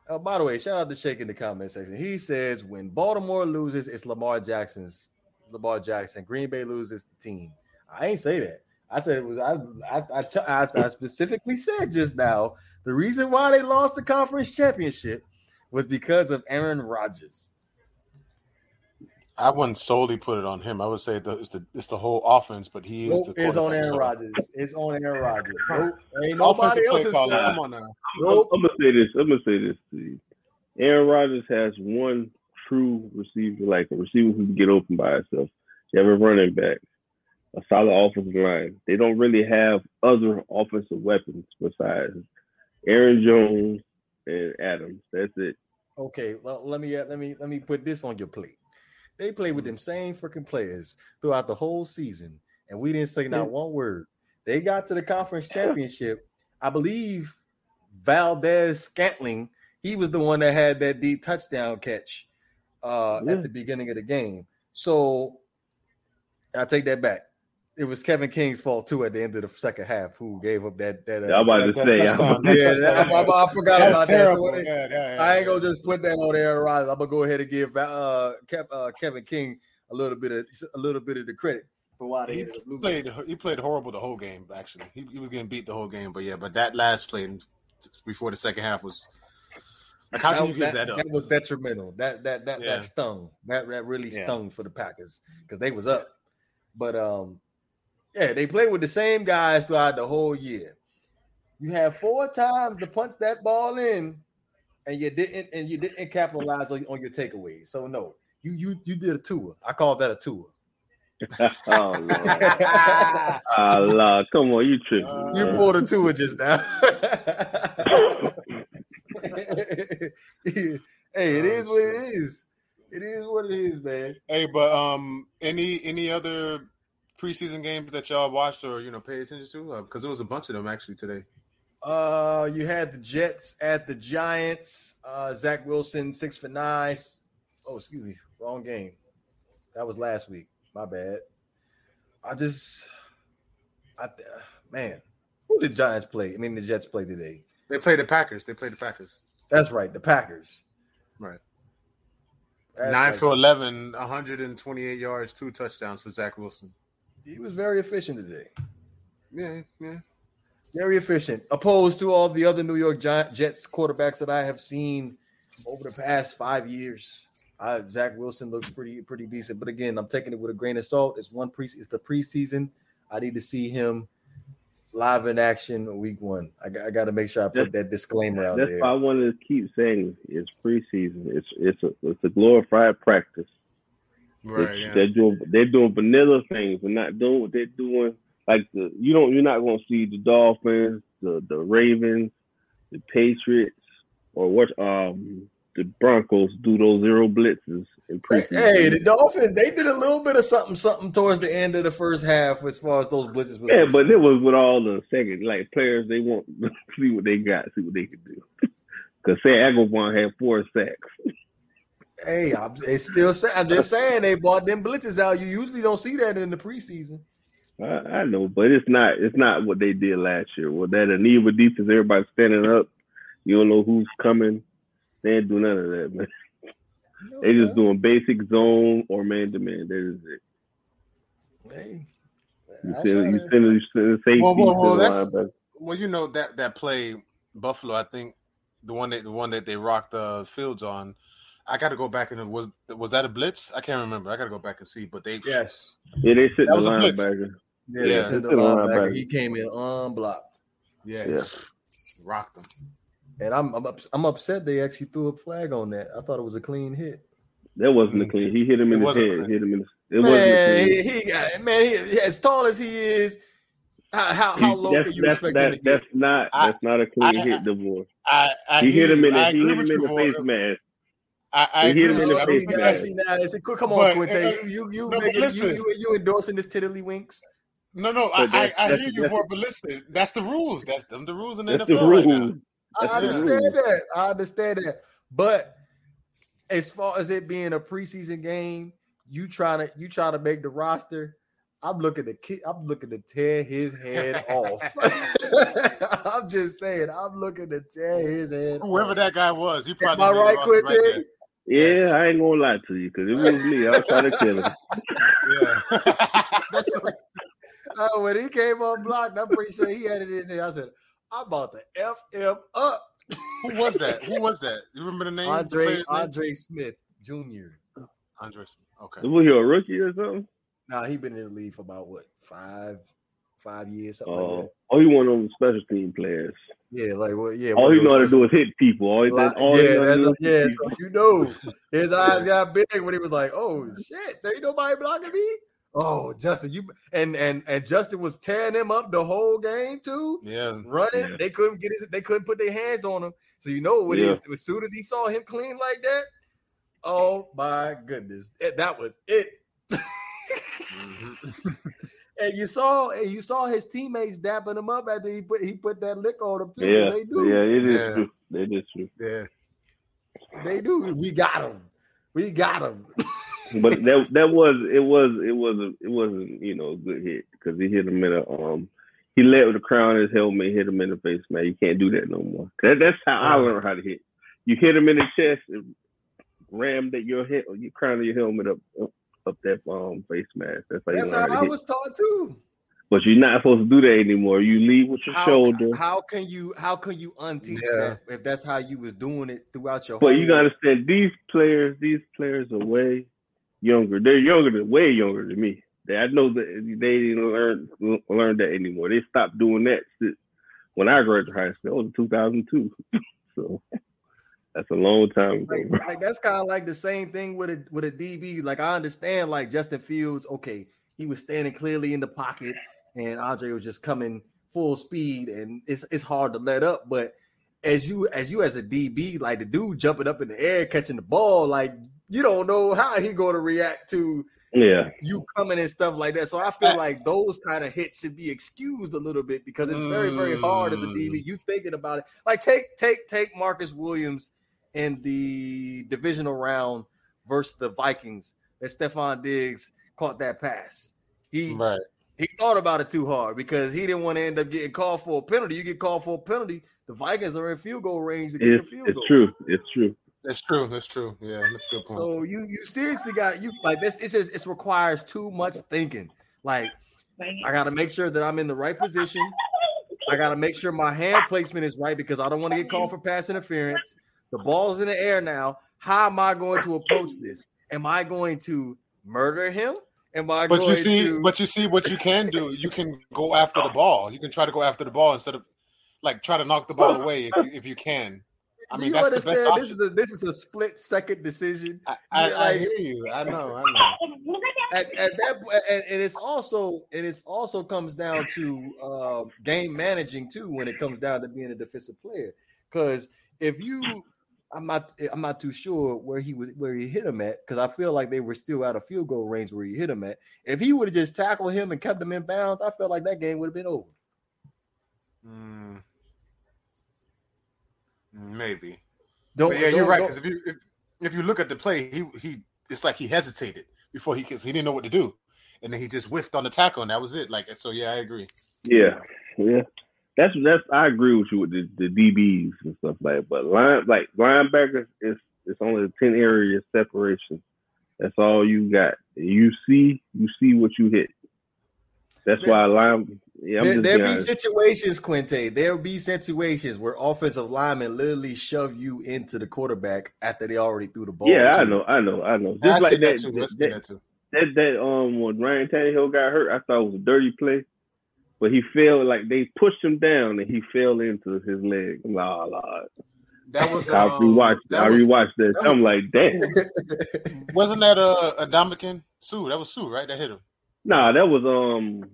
Oh, by the way, shout out to Shake in the comment section. He says when Baltimore loses, it's Lamar Jackson's Lamar Jackson. Green Bay loses the team. I ain't say that. I said it was I I, I, I specifically said just now the reason why they lost the conference championship was because of Aaron Rodgers. I wouldn't solely put it on him. I would say the, it's the it's the whole offense, but he nope, is the It's on Aaron so. Rodgers. It's on Aaron Rodgers. Nope. Ain't nobody else. is. Come on now. Nope. I'm, I'm, gonna say this. I'm gonna say this to you. Aaron Rodgers has one true receiver, like a receiver who can get open by himself. You have a running back. a solid offensive line. They don't really have other offensive weapons besides Aaron Jones and Adams. That's it. Okay, well let me uh, let me let me put this on your plate. They played with them same freaking players throughout the whole season, and we didn't say not one word. They got to the conference championship. I believe Valdes Scantling, he was the one that had that deep touchdown catch uh, Yeah. at the beginning of the game. So I take that back. It was Kevin King's fault too at the end of the second half, who gave up that that. I'm about to That- that say, touchdown, I'm- that yeah, touchdown. I, I- I forgot That was about that. So Yeah, yeah, yeah, I ain't gonna just put that on Aaron Rodgers. I'm gonna go ahead and give uh, Kev, uh, Kevin King a little bit of a little bit of the credit for why they He ended up played. He played horrible the whole game. Actually, he, he was getting beat the whole game. But yeah, but that last play before the second half was like, how can you give that, up? that was detrimental. That that that Yeah. that stung. That that really Yeah. stung for the Packers because they was up. But um, yeah, they played with the same guys throughout the whole year. You had four times to punch that ball in, and you didn't, and you didn't capitalize on, on your takeaways. So no, you you you did a tour. I call that a tour. oh Lord, oh, Lord. come on, you tripping? Uh, You man. pulled a tour just now. hey, it is what it is. It is what it is, man. Hey, but um, any any other preseason games that y'all watched or you know paid attention to? Because there was a bunch of them actually today. Uh, you had the Jets at the Giants. Uh, Zach Wilson six for nine. Oh, excuse me, wrong game. That was last week. My bad. I just, I man, who did Giants play? I mean, the Jets play today. They played the Packers. They played the Packers. That's right, the Packers. Right. That's Nine right. for 11, 128 yards, two touchdowns for Zach Wilson. He was very efficient today. Yeah, yeah. Very efficient, opposed to all the other New York Jets quarterbacks that I have seen over the past five years. Uh, Zach Wilson looks pretty pretty decent, but again, I'm taking it with a grain of salt. It's one pre, it's the preseason. I need to see him live in action week one. I, got- I got to make sure I put that disclaimer out That's there. That's why I wanted to keep saying it's preseason. It's it's a it's a glorified practice. Right, yeah. They're doing they're doing vanilla things and not doing what they're doing. Like the you don't you're not going to see the Dolphins, the the Ravens, the Patriots, or what um the Broncos do those zero blitzes in preseason. Hey, the Dolphins, they did a little bit of something, something towards the end of the first half as far as those blitzes. Was yeah, but it was with all the second like players. They want to see what they got, see what they can do. Because Sam Eguavoen had four sacks. Hey, I'm, it's still. sa- I'm just saying they bought them blitzes out. You usually don't see that in the preseason. I, I know, but it's not it's not what they did last year. Well, that Aniva defense, is everybody standing up. You don't know who's coming. They didn't do none of that, man. They just doing basic zone or man to man. That is it. Hey, You I send you send you send safety Well, well, well, that's- linebacker. Well, you know that that play Buffalo. I think the one that the one that they rocked the fields on. I got to go back and was was that a blitz? I can't remember. I got to go back and see. But they yes. Yeah, they sit That the was a blitz. linebacker. Yeah, Yeah. they sent the linebacker. linebacker. He came in unblocked, yeah, Yeah. rocked them. And I'm I'm, ups- I'm upset they actually threw a flag on that. I thought it was a clean hit. That wasn't a clean. He hit him in the wasn't head. Hit him in the. It wasn't a Man, clean. he, he got man. He, as tall as he is, how how, how He- low that's, can you that's, expect him to get? that's not I- that's not a clean I- hit, DeVore. I, I He hit him you. in the he hit him in the face mask. I, I He agree hit him with in you. the I face don't See, now, that's mask. see, now, it's- come on, But, Quinte. uh, You you you, no, but making, you, listen. you you endorsing this tiddly winks? no, no. I, I, I hear you, that's- but listen, that's the rules. That's them the rules in the That's the NFL right now. rule. I understand that. I understand that. But as far as it being a preseason game, you trying to you trying to make the roster. I'm looking to ki- I'm looking to tear his head off. I'm just saying, I'm looking to tear his head Whoever off. that guy was, he Am probably I made the right, roster Yeah, Yes. I ain't gonna lie to you because it was me, I was trying to kill him. Yeah. That's Oh, when he came on block, I'm pretty sure he had it in his head. I said, I'm about to F him up. who was that? Who was that? You remember the name? the Andre name? Smith Jr. Andre Smith. Okay. Was he a rookie or something? Nah, he been in the league for about what five, five years, something Oh, like oh, he one of those special team players. Yeah, like what? Yeah, All one he know how to do is hit people. All he Like, does, all yeah, know that's a, is yeah. hit So you know, his eyes got big when he was like, "Oh shit, there ain't nobody blocking me." Oh, Justin, you and and and Justin was tearing him up the whole game too. Yeah, running. Yeah. They couldn't get his. They couldn't put their hands on him. So you know what Yeah. is as soon as he saw him clean like that. Oh my goodness, It- that was it. and you saw and you saw his teammates dapping him up after he put he put that lick on him too. Yeah, They do. yeah, it is Yeah. true. It is true. yeah. They do. We got him. We got him. But that that was it was it wasn't it wasn't you know a good hit because he hit him in a um he let with the crown of his helmet hit him in the face man. You can't do that no more. That, that's how I learned how to hit. You hit him in the chest and ram that your head or your crown of your helmet up up, up that um face mask. That's how That's learn how how I hit. was taught too. but you're not supposed to do that anymore. You lead with your How, shoulder. how can you how can you unteach Yeah. that if that's how you was doing it throughout your But whole you gotta understand these players, these players away way younger. They're younger than way younger than me. They, I know that they didn't learn learn that anymore. They stopped doing that since when I graduated high school. That was 2002. so that's a long time ago. like, like that's kind of like the same thing with a with a DB. Like I understand, like Justin Fields, okay, he was standing clearly in the pocket, and Andre was just coming full speed, and it's it's hard to let up. But as you as you as a DB, like the dude jumping up in the air catching the ball, like you don't know how he going to react to Yeah, you coming and stuff like that. So I feel like those kind of hits should be excused a little bit because it's very, very hard as a Mm. DB. You thinking about it. Like take take take Marcus Williams in the divisional round versus the Vikings that Stefon Diggs caught that pass. He Right. he thought about it too hard because he didn't want to end up getting called for a penalty. You get called for a penalty, the Vikings are in field goal range to get it's the field it's goal. true. It's true. That's true. That's true. Yeah, that's a good point. So you you seriously got you like this. It's just it requires too much thinking. Like I got to make sure that I'm in the right position. I got to make sure my hand placement is right because I don't want to get called for pass interference. The ball's in the air now. How am I going to approach this? Am I going to murder him? Am I but going you see, to? but you see what you can do. You can go after the ball. You can try to go after the ball instead of like try to knock the ball away if you, if you can. I mean, you that's the best understand? This is a this is a split second decision. I, I, Yeah, I hear you. I know. I know. at, at that and, and it's also and it's also comes down to uh, game managing too when it comes down to being a defensive player because if you i'm not i'm not too sure where he was where he hit him at because i feel like they were still out of field goal range where he hit him at if he would have just tackled him and kept him in bounds i felt like that game would have been over Mm. Maybe. don't But yeah, you're don't- right. don't- Because if you if, if you look at the play, he he it's like he hesitated before he because he didn't know what to do, and then he just whiffed on the tackle, and that was it. Like so, yeah, I agree. Yeah, yeah. That's that's I agree with you with the, the DBs and stuff like. That. But line like linebackers, it's it's only a ten area separation. That's all you got. You see, you see what you hit. That's There- why line. Yeah, there, just there be honest. situations, Quinte. There'll be situations where offensive linemen literally shove you into the quarterback after they already threw the ball. Yeah, I know, I know, I know. Just see like that that, too. I that, that too. that, that, um, when Ryan Tannehill got hurt, I thought it was a dirty play, but he fell like they pushed him down and he fell into his leg. La la. That was I um, rewatched. that I was- rewatched that. that I'm like, damn. Wasn't that uh, a Ndamukong Suh? That was Suh, right? That hit him. Nah, that was um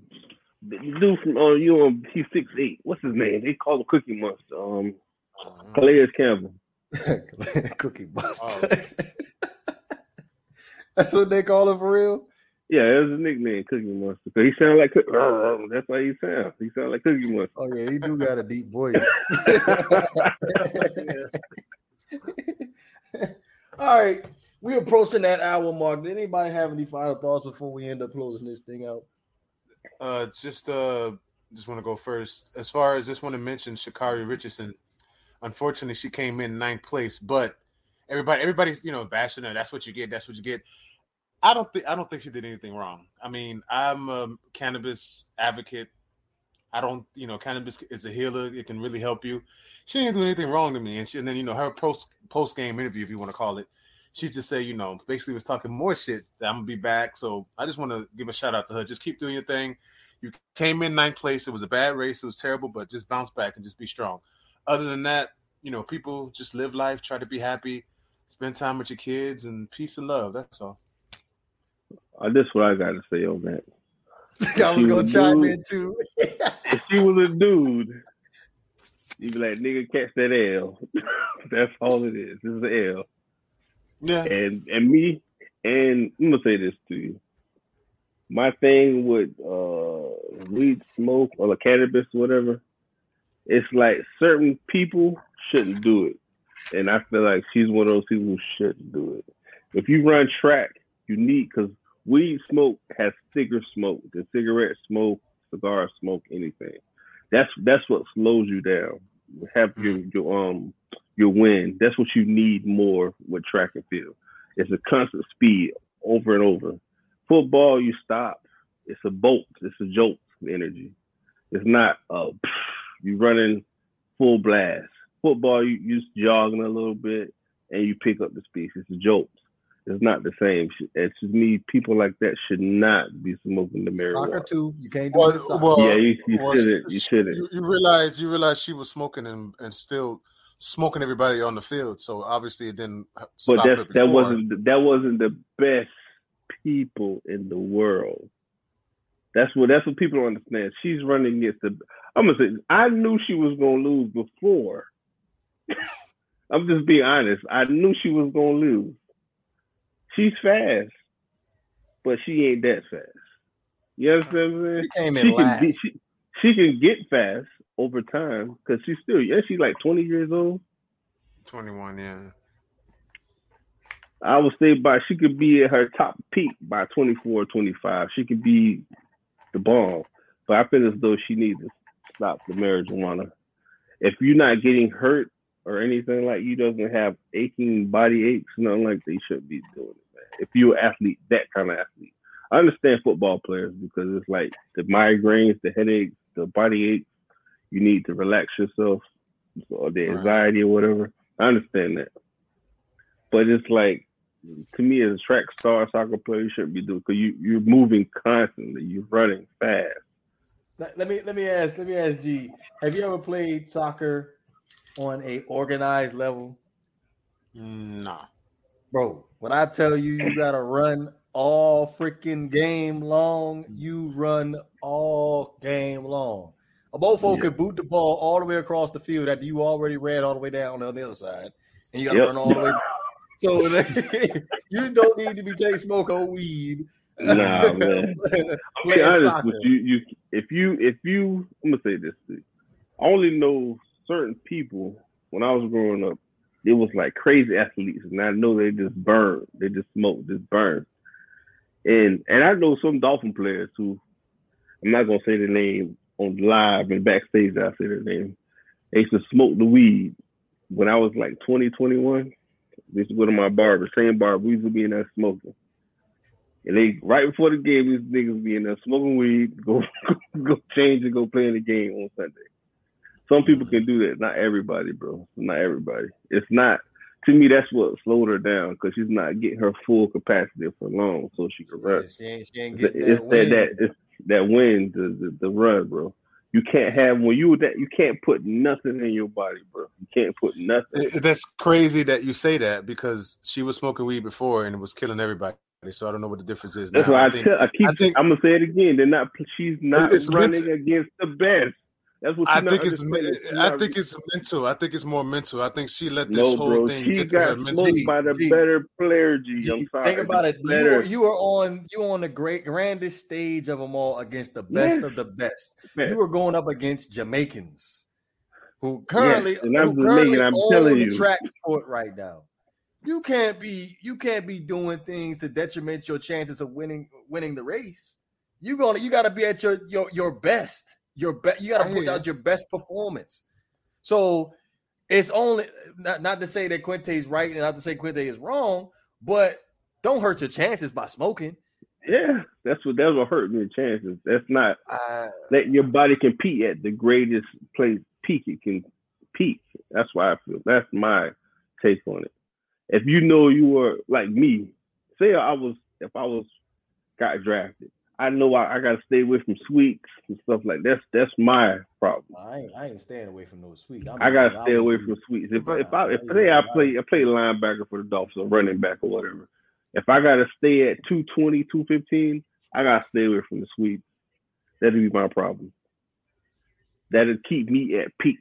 the dude from uh, you on he's six eight. What's his name? They call him Cookie Monster. Um, Calais Campbell. Cookie Monster. That's what they call him for real. Yeah, that was his nickname, Cookie Monster. Cause he sounded like Cook- that's why he sounds. He sounded like Cookie Monster. Oh yeah, he do got a deep voice. All right, we're approaching that hour mark. Did anybody have any final thoughts before we end up closing this thing out? Uh, just uh, just want to go first. As far as just want to mention Sha'Carri Richardson. Unfortunately, she came in ninth place, but everybody, everybody's you know bashing her. That's what you get. That's what you get. I don't think I don't think she did anything wrong. I mean, I'm a cannabis advocate. I don't, you know, cannabis is a healer. It can really help you. She didn't do anything wrong to me, and she, and then you know her post post game interview, if you want to call it, she just said, you know, basically was talking more shit. That I'm gonna be back. So I just want to give a shout out to her. Just keep doing your thing. You came in ninth place. It was a bad race. It was terrible, but just bounce back and just be strong. Other than that, you know, people just live life, try to be happy, spend time with your kids, and peace and love. That's all. Uh, this is what I got to say on that. I was gonna chime in too. if she was a dude, you'd be like, "Nigga, catch that L." That's all it is. This is an L. Yeah. And and me and I'm gonna say this to you. My thing with uh weed smoke or the cannabis whatever, it's like certain people shouldn't do it. And I feel like she's one of those people who shouldn't do it. If you run track, you need because weed smoke has thicker smoke than cigarette smoke, cigar smoke, anything. That's that's what slows you down. Have your your um your wind. That's what you need more with track and field. It's a constant speed over and over. Football, you stop. It's a bolt. It's a jolt energy. It's not uh you running full blast. Football, you you just jogging a little bit and you pick up the speed. It's a jolt. It's not the same. It's to me, people like that should not be smoking the marijuana. Soccer too. You can't do Well, it. soccer. well, yeah, you, you well, shouldn't. You shouldn't. You, you realize you realize she was smoking and, and still smoking everybody on the field. So obviously it didn't But that before. wasn't that wasn't the best people in the world. That's what that's what people don't understand. She's running against the. I'm gonna say I knew she was gonna lose before. I'm just being honest. I knew she was gonna lose. She's fast, but she ain't that fast. You understand what I'm saying? She came in She can last. be, she, she can get fast over time because she's still yeah she's like 20 years old. 21, yeah. I would say by she could be at her top peak by 24, 25. She could be the bomb. But I feel as though she needs to stop the marijuana. If you're not getting hurt or anything like you doesn't have aching body aches, nothing like they shouldn't be doing it, man. If you're an athlete, that kind of athlete. I understand football players because it's like the migraines, the headaches, the body aches, you need to relax yourself or the Right. anxiety or whatever. I understand that. But it's like to me as a track star soccer player, you shouldn't be doing because you you're moving constantly, you're running fast. Let, let me let me ask let me ask G. Have you ever played soccer on a organized level, Nah. bro? When I tell you you gotta run all freaking game long, you run all game long. A mofo Yeah. could boot the ball all the way across the field after you already ran all the way down on the other side, and you gotta Yep. run all the way. Back. So you don't need to be taking smoke or weed. Nah, man. I'm be honest soccer. with you. You if you if you I'm gonna say this. to. I only know certain people when I was growing up. It was like crazy athletes, and I know they just burn. They just smoke, just burn. And and I know some Dolphin players who I'm not gonna say the name on live and backstage. I say their name. They used to smoke the weed when I was like 20, 21. They used to go to my barber, same barber. We used to be in there smoking. And they right before the game, these niggas be in there smoking weed, go go change and go play in the game on Sunday. Some people can do that, not everybody, bro. Not everybody. It's not to me. That's what slowed her down because she's not getting her full capacity for long, so she can run. Yeah, she ain't, she ain't It's that that, that, it's that win, the, the the run, bro. You can't have when you that you can't put nothing in your body, bro. You can't put nothing. It- that's crazy that you say that because she was smoking weed before and it was killing everybody. So I don't know what the difference is. That's now. why I, think, tell. I keep. I I'm gonna say it again. They're not. She's not running against the best. That's what I you're think it's understanding. She's I not- think it's mental. I think it's more mental. I think she let this no, whole bro. thing She get to her got mentally. by the G. better player. G. G, I'm sorry. Think about it. You Better. were, you were on you were on the great grandest stage of them all against the best Yes. of the best. Man, You were going up against Jamaicans, who currently and I'm who currently Jamaican, I'm own telling the you. track sport right now. You can't be you can't be doing things to detriment your chances of winning winning the race. You gonna you got to be at your your your best. Your best. You got to put out your best performance. So it's only not, not to say that Quinte is right and not to say Quinte is wrong, but don't hurt your chances by smoking. yeah, that's what that's what hurt me. Chances. That's not Uh, letting your body compete at the greatest place peak it can peak. That's why I feel. That's my take on it. If you know you were like me, say I was if I was got drafted, I know I, I got to stay away from sweets and stuff like that's that's my problem. I ain't, I ain't staying away from those sweets. I'm I gotta I'll stay away from sweets. If if I if say I play I play linebacker for the Dolphins or running back or whatever, If I gotta stay at 220, 215, I gotta stay away from the sweets. That'd be my problem. That'd keep me at peak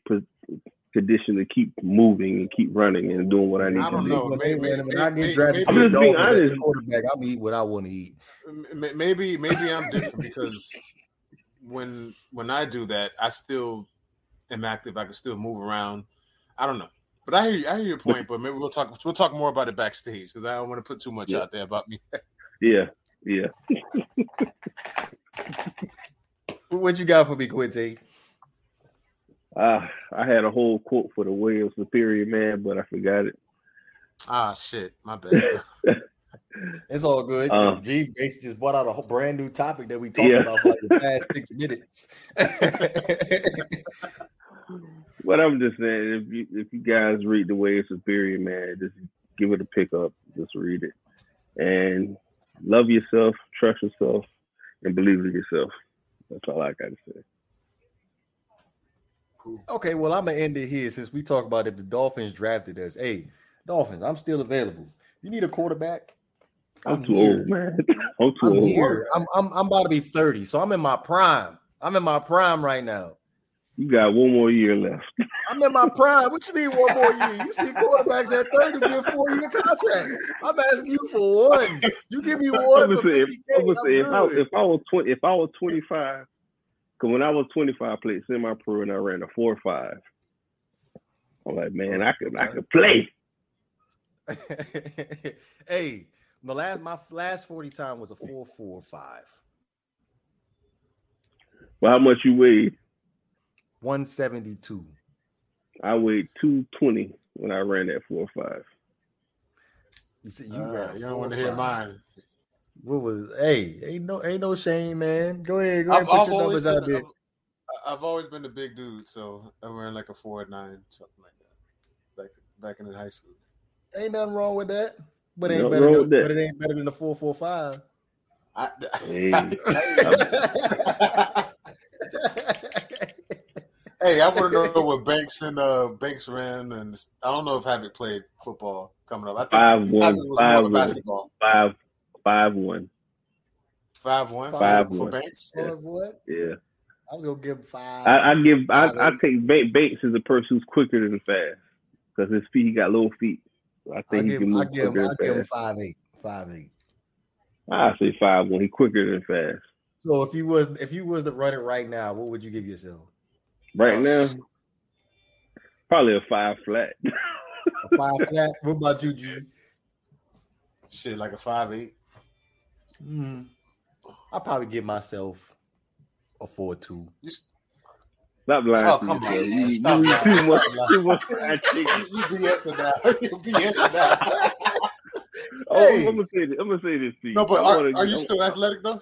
condition to keep moving and keep running and doing what I need to do. I don't to know. do. Maybe, maybe, when I maybe, get drafted I'm to just being Dolphins as a honest. quarterback, I'm eat what I want to eat. maybe, maybe, maybe I'm different because when when I do that, I still am active. I can still move around. I don't know, but I hear you, I hear your point. But maybe we'll talk we'll talk more about it backstage because I don't want to put too much Yeah. out there about me. Yeah, yeah. What you got for me, Quinte? Uh, I had a whole quote for the Wales Superior Man, but I forgot it. ah, shit, my bad. It's all good. Um, G basically just brought out a whole brand new topic that we talked Yeah. about for like the past six minutes. But I'm just saying, if you if you guys read the Wales Superior Man, just give it a pick up. Just read it, and love yourself, trust yourself, and believe in yourself. That's all I got to say. Cool. Okay, well, I'm gonna end it here since we talk about if the Dolphins drafted us. Hey, Dolphins, I'm still available. You need a quarterback. I'm, I'm too here. old, man. I'm too I'm old. Here. I'm, I'm I'm about to be 30, so I'm in my prime. I'm in my prime right now. You got one more year left. I'm in my prime. What you mean one more year? You see quarterbacks at 30 get four-year contracts. I'm asking you for one. You give me one. If, I, if I was 20, if I was 25 Cause when I was 25, I played semi-pro and I ran a four five. I'm like, man, I could I could play. hey, my last my last 40 time was a four four five. Well, how much you weighed? 172. I weighed 220 when I ran that four five. You said you uh, ran. You don't want to hear mine. What was hey, ain't no ain't no shame, man. Go ahead, go ahead, I've, put I've your numbers out there. I've, I've always been a big dude, so I'm wearing like a four nine, something like that. Back back in high school. Ain't nothing wrong with that. But it ain't Nothing better than, but it ain't better than the 445. I, Hey. hey, I want to know what Banks and uh, Banks ran, and I don't know if Havoc played football coming up. I think Five Havoc one, was five more one, basketball. five, five one. Five one, Five for one. Banks. Yeah. What? Yeah, I was gonna give him five. I, I give, I, Five, I eight. take Ba- Banks as a person who's quicker than fast because his feet, he got little feet. I I think he give can him, I move give him, quicker I give him than fast. five eight, five eight. I say five one. He quicker than fast. So if you was if you was to run it right now, what would you give yourself? Right Oh, now, probably a five flat. A five flat? What about you, G? Shit, like a five eight. Mm, I'll probably give myself a four two. You, s- Stop lying Oh, to come yourself. on, You, man. you Stop eat lying. too much, Stop lying. too much fried you, chicken. you BSing now. you BSing now. Oh, Hey. I'm gonna say this. I'm gonna say this to you. no, but I are, wanna- are you I- still athletic though?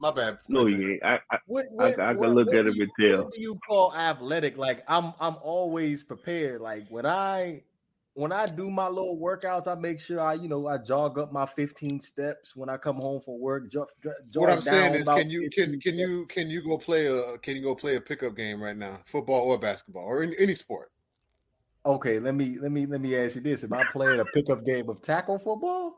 My bad. No, he ain't. I, I, What, I can look at do him and tell. What do you call athletic? Like I'm, I'm always prepared. Like when I, when I do my little workouts, I make sure I, you know, I jog up my 15 steps when I come home from work. Jog, jog What I'm down saying is, can you can can steps. you can you go play a can you go play a pickup game right now, football or basketball or any, any sport? Okay, let me let me let me ask you this: Am I playing a pickup game of tackle football?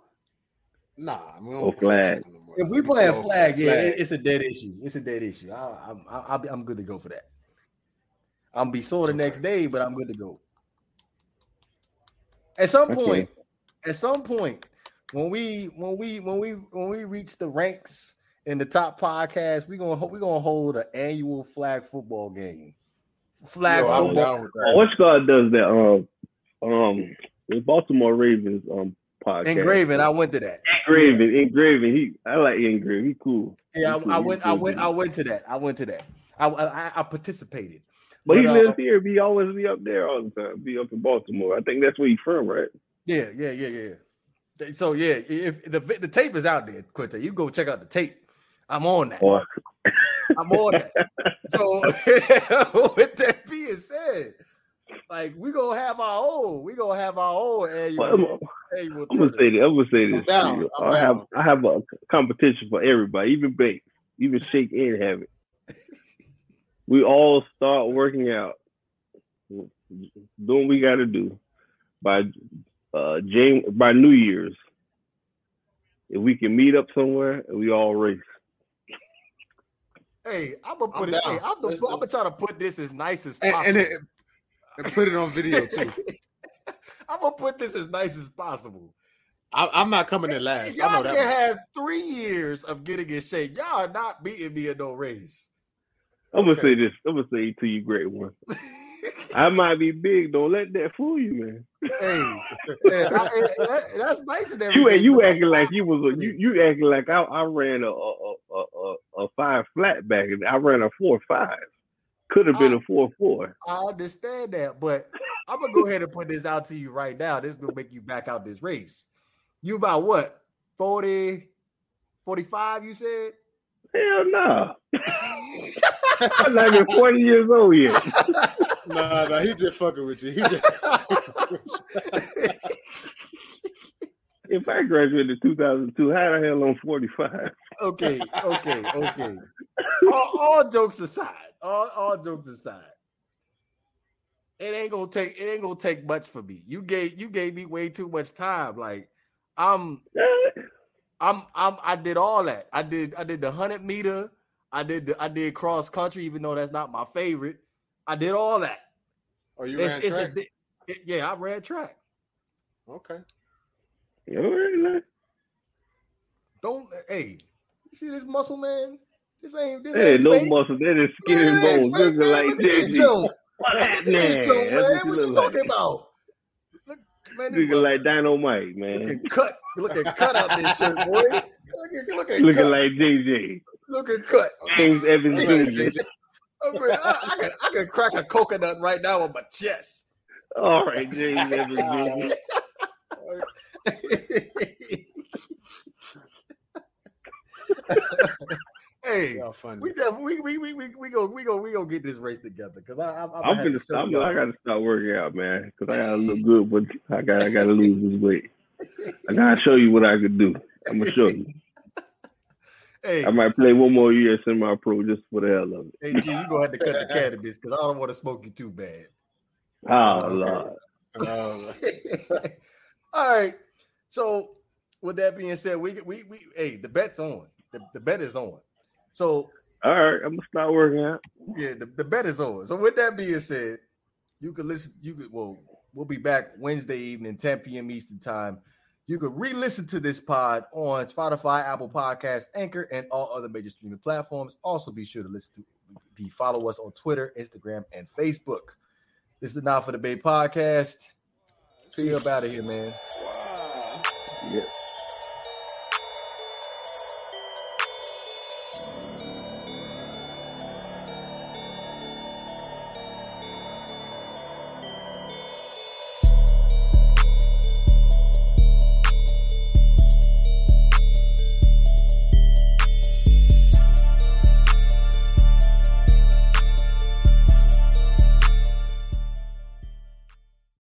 Nah, we don't oh, Or flag. no. If we play a Oh, flag, yeah, it- it's a dead issue. It's a dead issue. I, I'm I, I'll be, I'm good to go for that. I'm be sore the next day, but I'm good to go. At some Okay. point, at some point, when we when we when we when we reach the ranks in the top podcast, we gonna we gonna hold an annual flag football game. Flag Yo, I'm football. down Oh, that. which God does that? Um, um, the Baltimore Ravens um podcast. Engraving. I went to that. Engraving, engraving. He, I like engraving. He cool. Yeah, He cool. I, I He went. I went. I went to that. I went to that. I I, I participated. But he But, uh, lives here. He always be up there all the time. Be up in Baltimore. I think that's where he's from, right? Yeah, yeah, yeah, yeah. So yeah, if the the tape is out there, Quinta, you go check out the tape. I'm on that. I'm on that. So with that being said, like we gonna have our own. We gonna have our own annual. I'm, annual I'm gonna say this. I'm gonna say this. down. to you. I'm I have down. I have a competition for everybody, even Banks, even Shake and have it. We all start working out, doing what we got to do by uh James by New Year's. if we can meet up somewhere and we all race. Hey, I'm gonna put I'm it. Hey, I'm, gonna, I'm gonna try to put this as nice as possible, and, and, it, and put it on video too. I'm gonna put this as nice as possible. I, am not coming in last. Y'all can have three years of getting in shape. Y'all are not beating me in no race. I'm gonna say this. I'm gonna say to you, great one. I might be big. Don't let that fool you, man. Hey, yeah, I, that, that's nice everything. You you acting like you was a, you you acting like I, I ran a a, a a, a five flat back I ran a four five. Could have been I, a four four. I understand that, but I'm gonna go ahead and put this out to you right now. This is gonna make you back out this race. You about what? 40, 45, you said? Hell no. I'm not even 40 years old yet. nah, nah, he just fucking with you. He just if I graduated in 2002, how the hell on 45? Okay, okay, okay. all, all, jokes aside, all, all jokes aside, it ain't gonna take it ain't gonna take much for me. You gave you gave me way too much time. Like I'm I'm I'm I did all that. I did I did the hundred meter. I did the I did cross country, even though that's not my favorite. I did all that. Oh, you it's, ran it's track? A, it, yeah, I ran track. Okay. Don't hey, you see this muscle man? This ain't this hey, ain't no fake. muscle. That is skin and bones. Looking like JG. What happened? Man, what you talking about? Man, looking like dynamite, man. Looking cut, looking cut out this shirt, boy. Looking, looking, looking cut. like JJ. Looking cut. James Evans Jr. Oh, I, I, could, I could crack a coconut right now on my chest. All right, James Evans Jr. hey, we we we we we we go we go we go get this race together because I I'm, I'm, gonna stop. I gotta start working out, man, because I gotta look good, but I got I gotta lose this weight. I gotta show you what I can do. I'm gonna show you. Hey, I might play one more year semi pro just for the hell of it. Hey, G, you gonna have to cut the cannabis because I don't want to smoke you too bad. Oh, oh okay. Lord. Oh, All right. So, with that being said, we we we hey, the bet's on. The, the bet is on. So all right, I'm gonna start working out. Yeah, the, the bet is on. So with that being said, you could listen. You could well, we'll be back Wednesday evening, 10 p.m. Eastern time. You could re-listen to this pod on Spotify, Apple Podcasts, Anchor, and all other major streaming platforms. Also, be sure to listen to be follow us on Twitter, Instagram, and Facebook. This is the Not for the Bay podcast. See you up out of here, man. Wow. Yeah.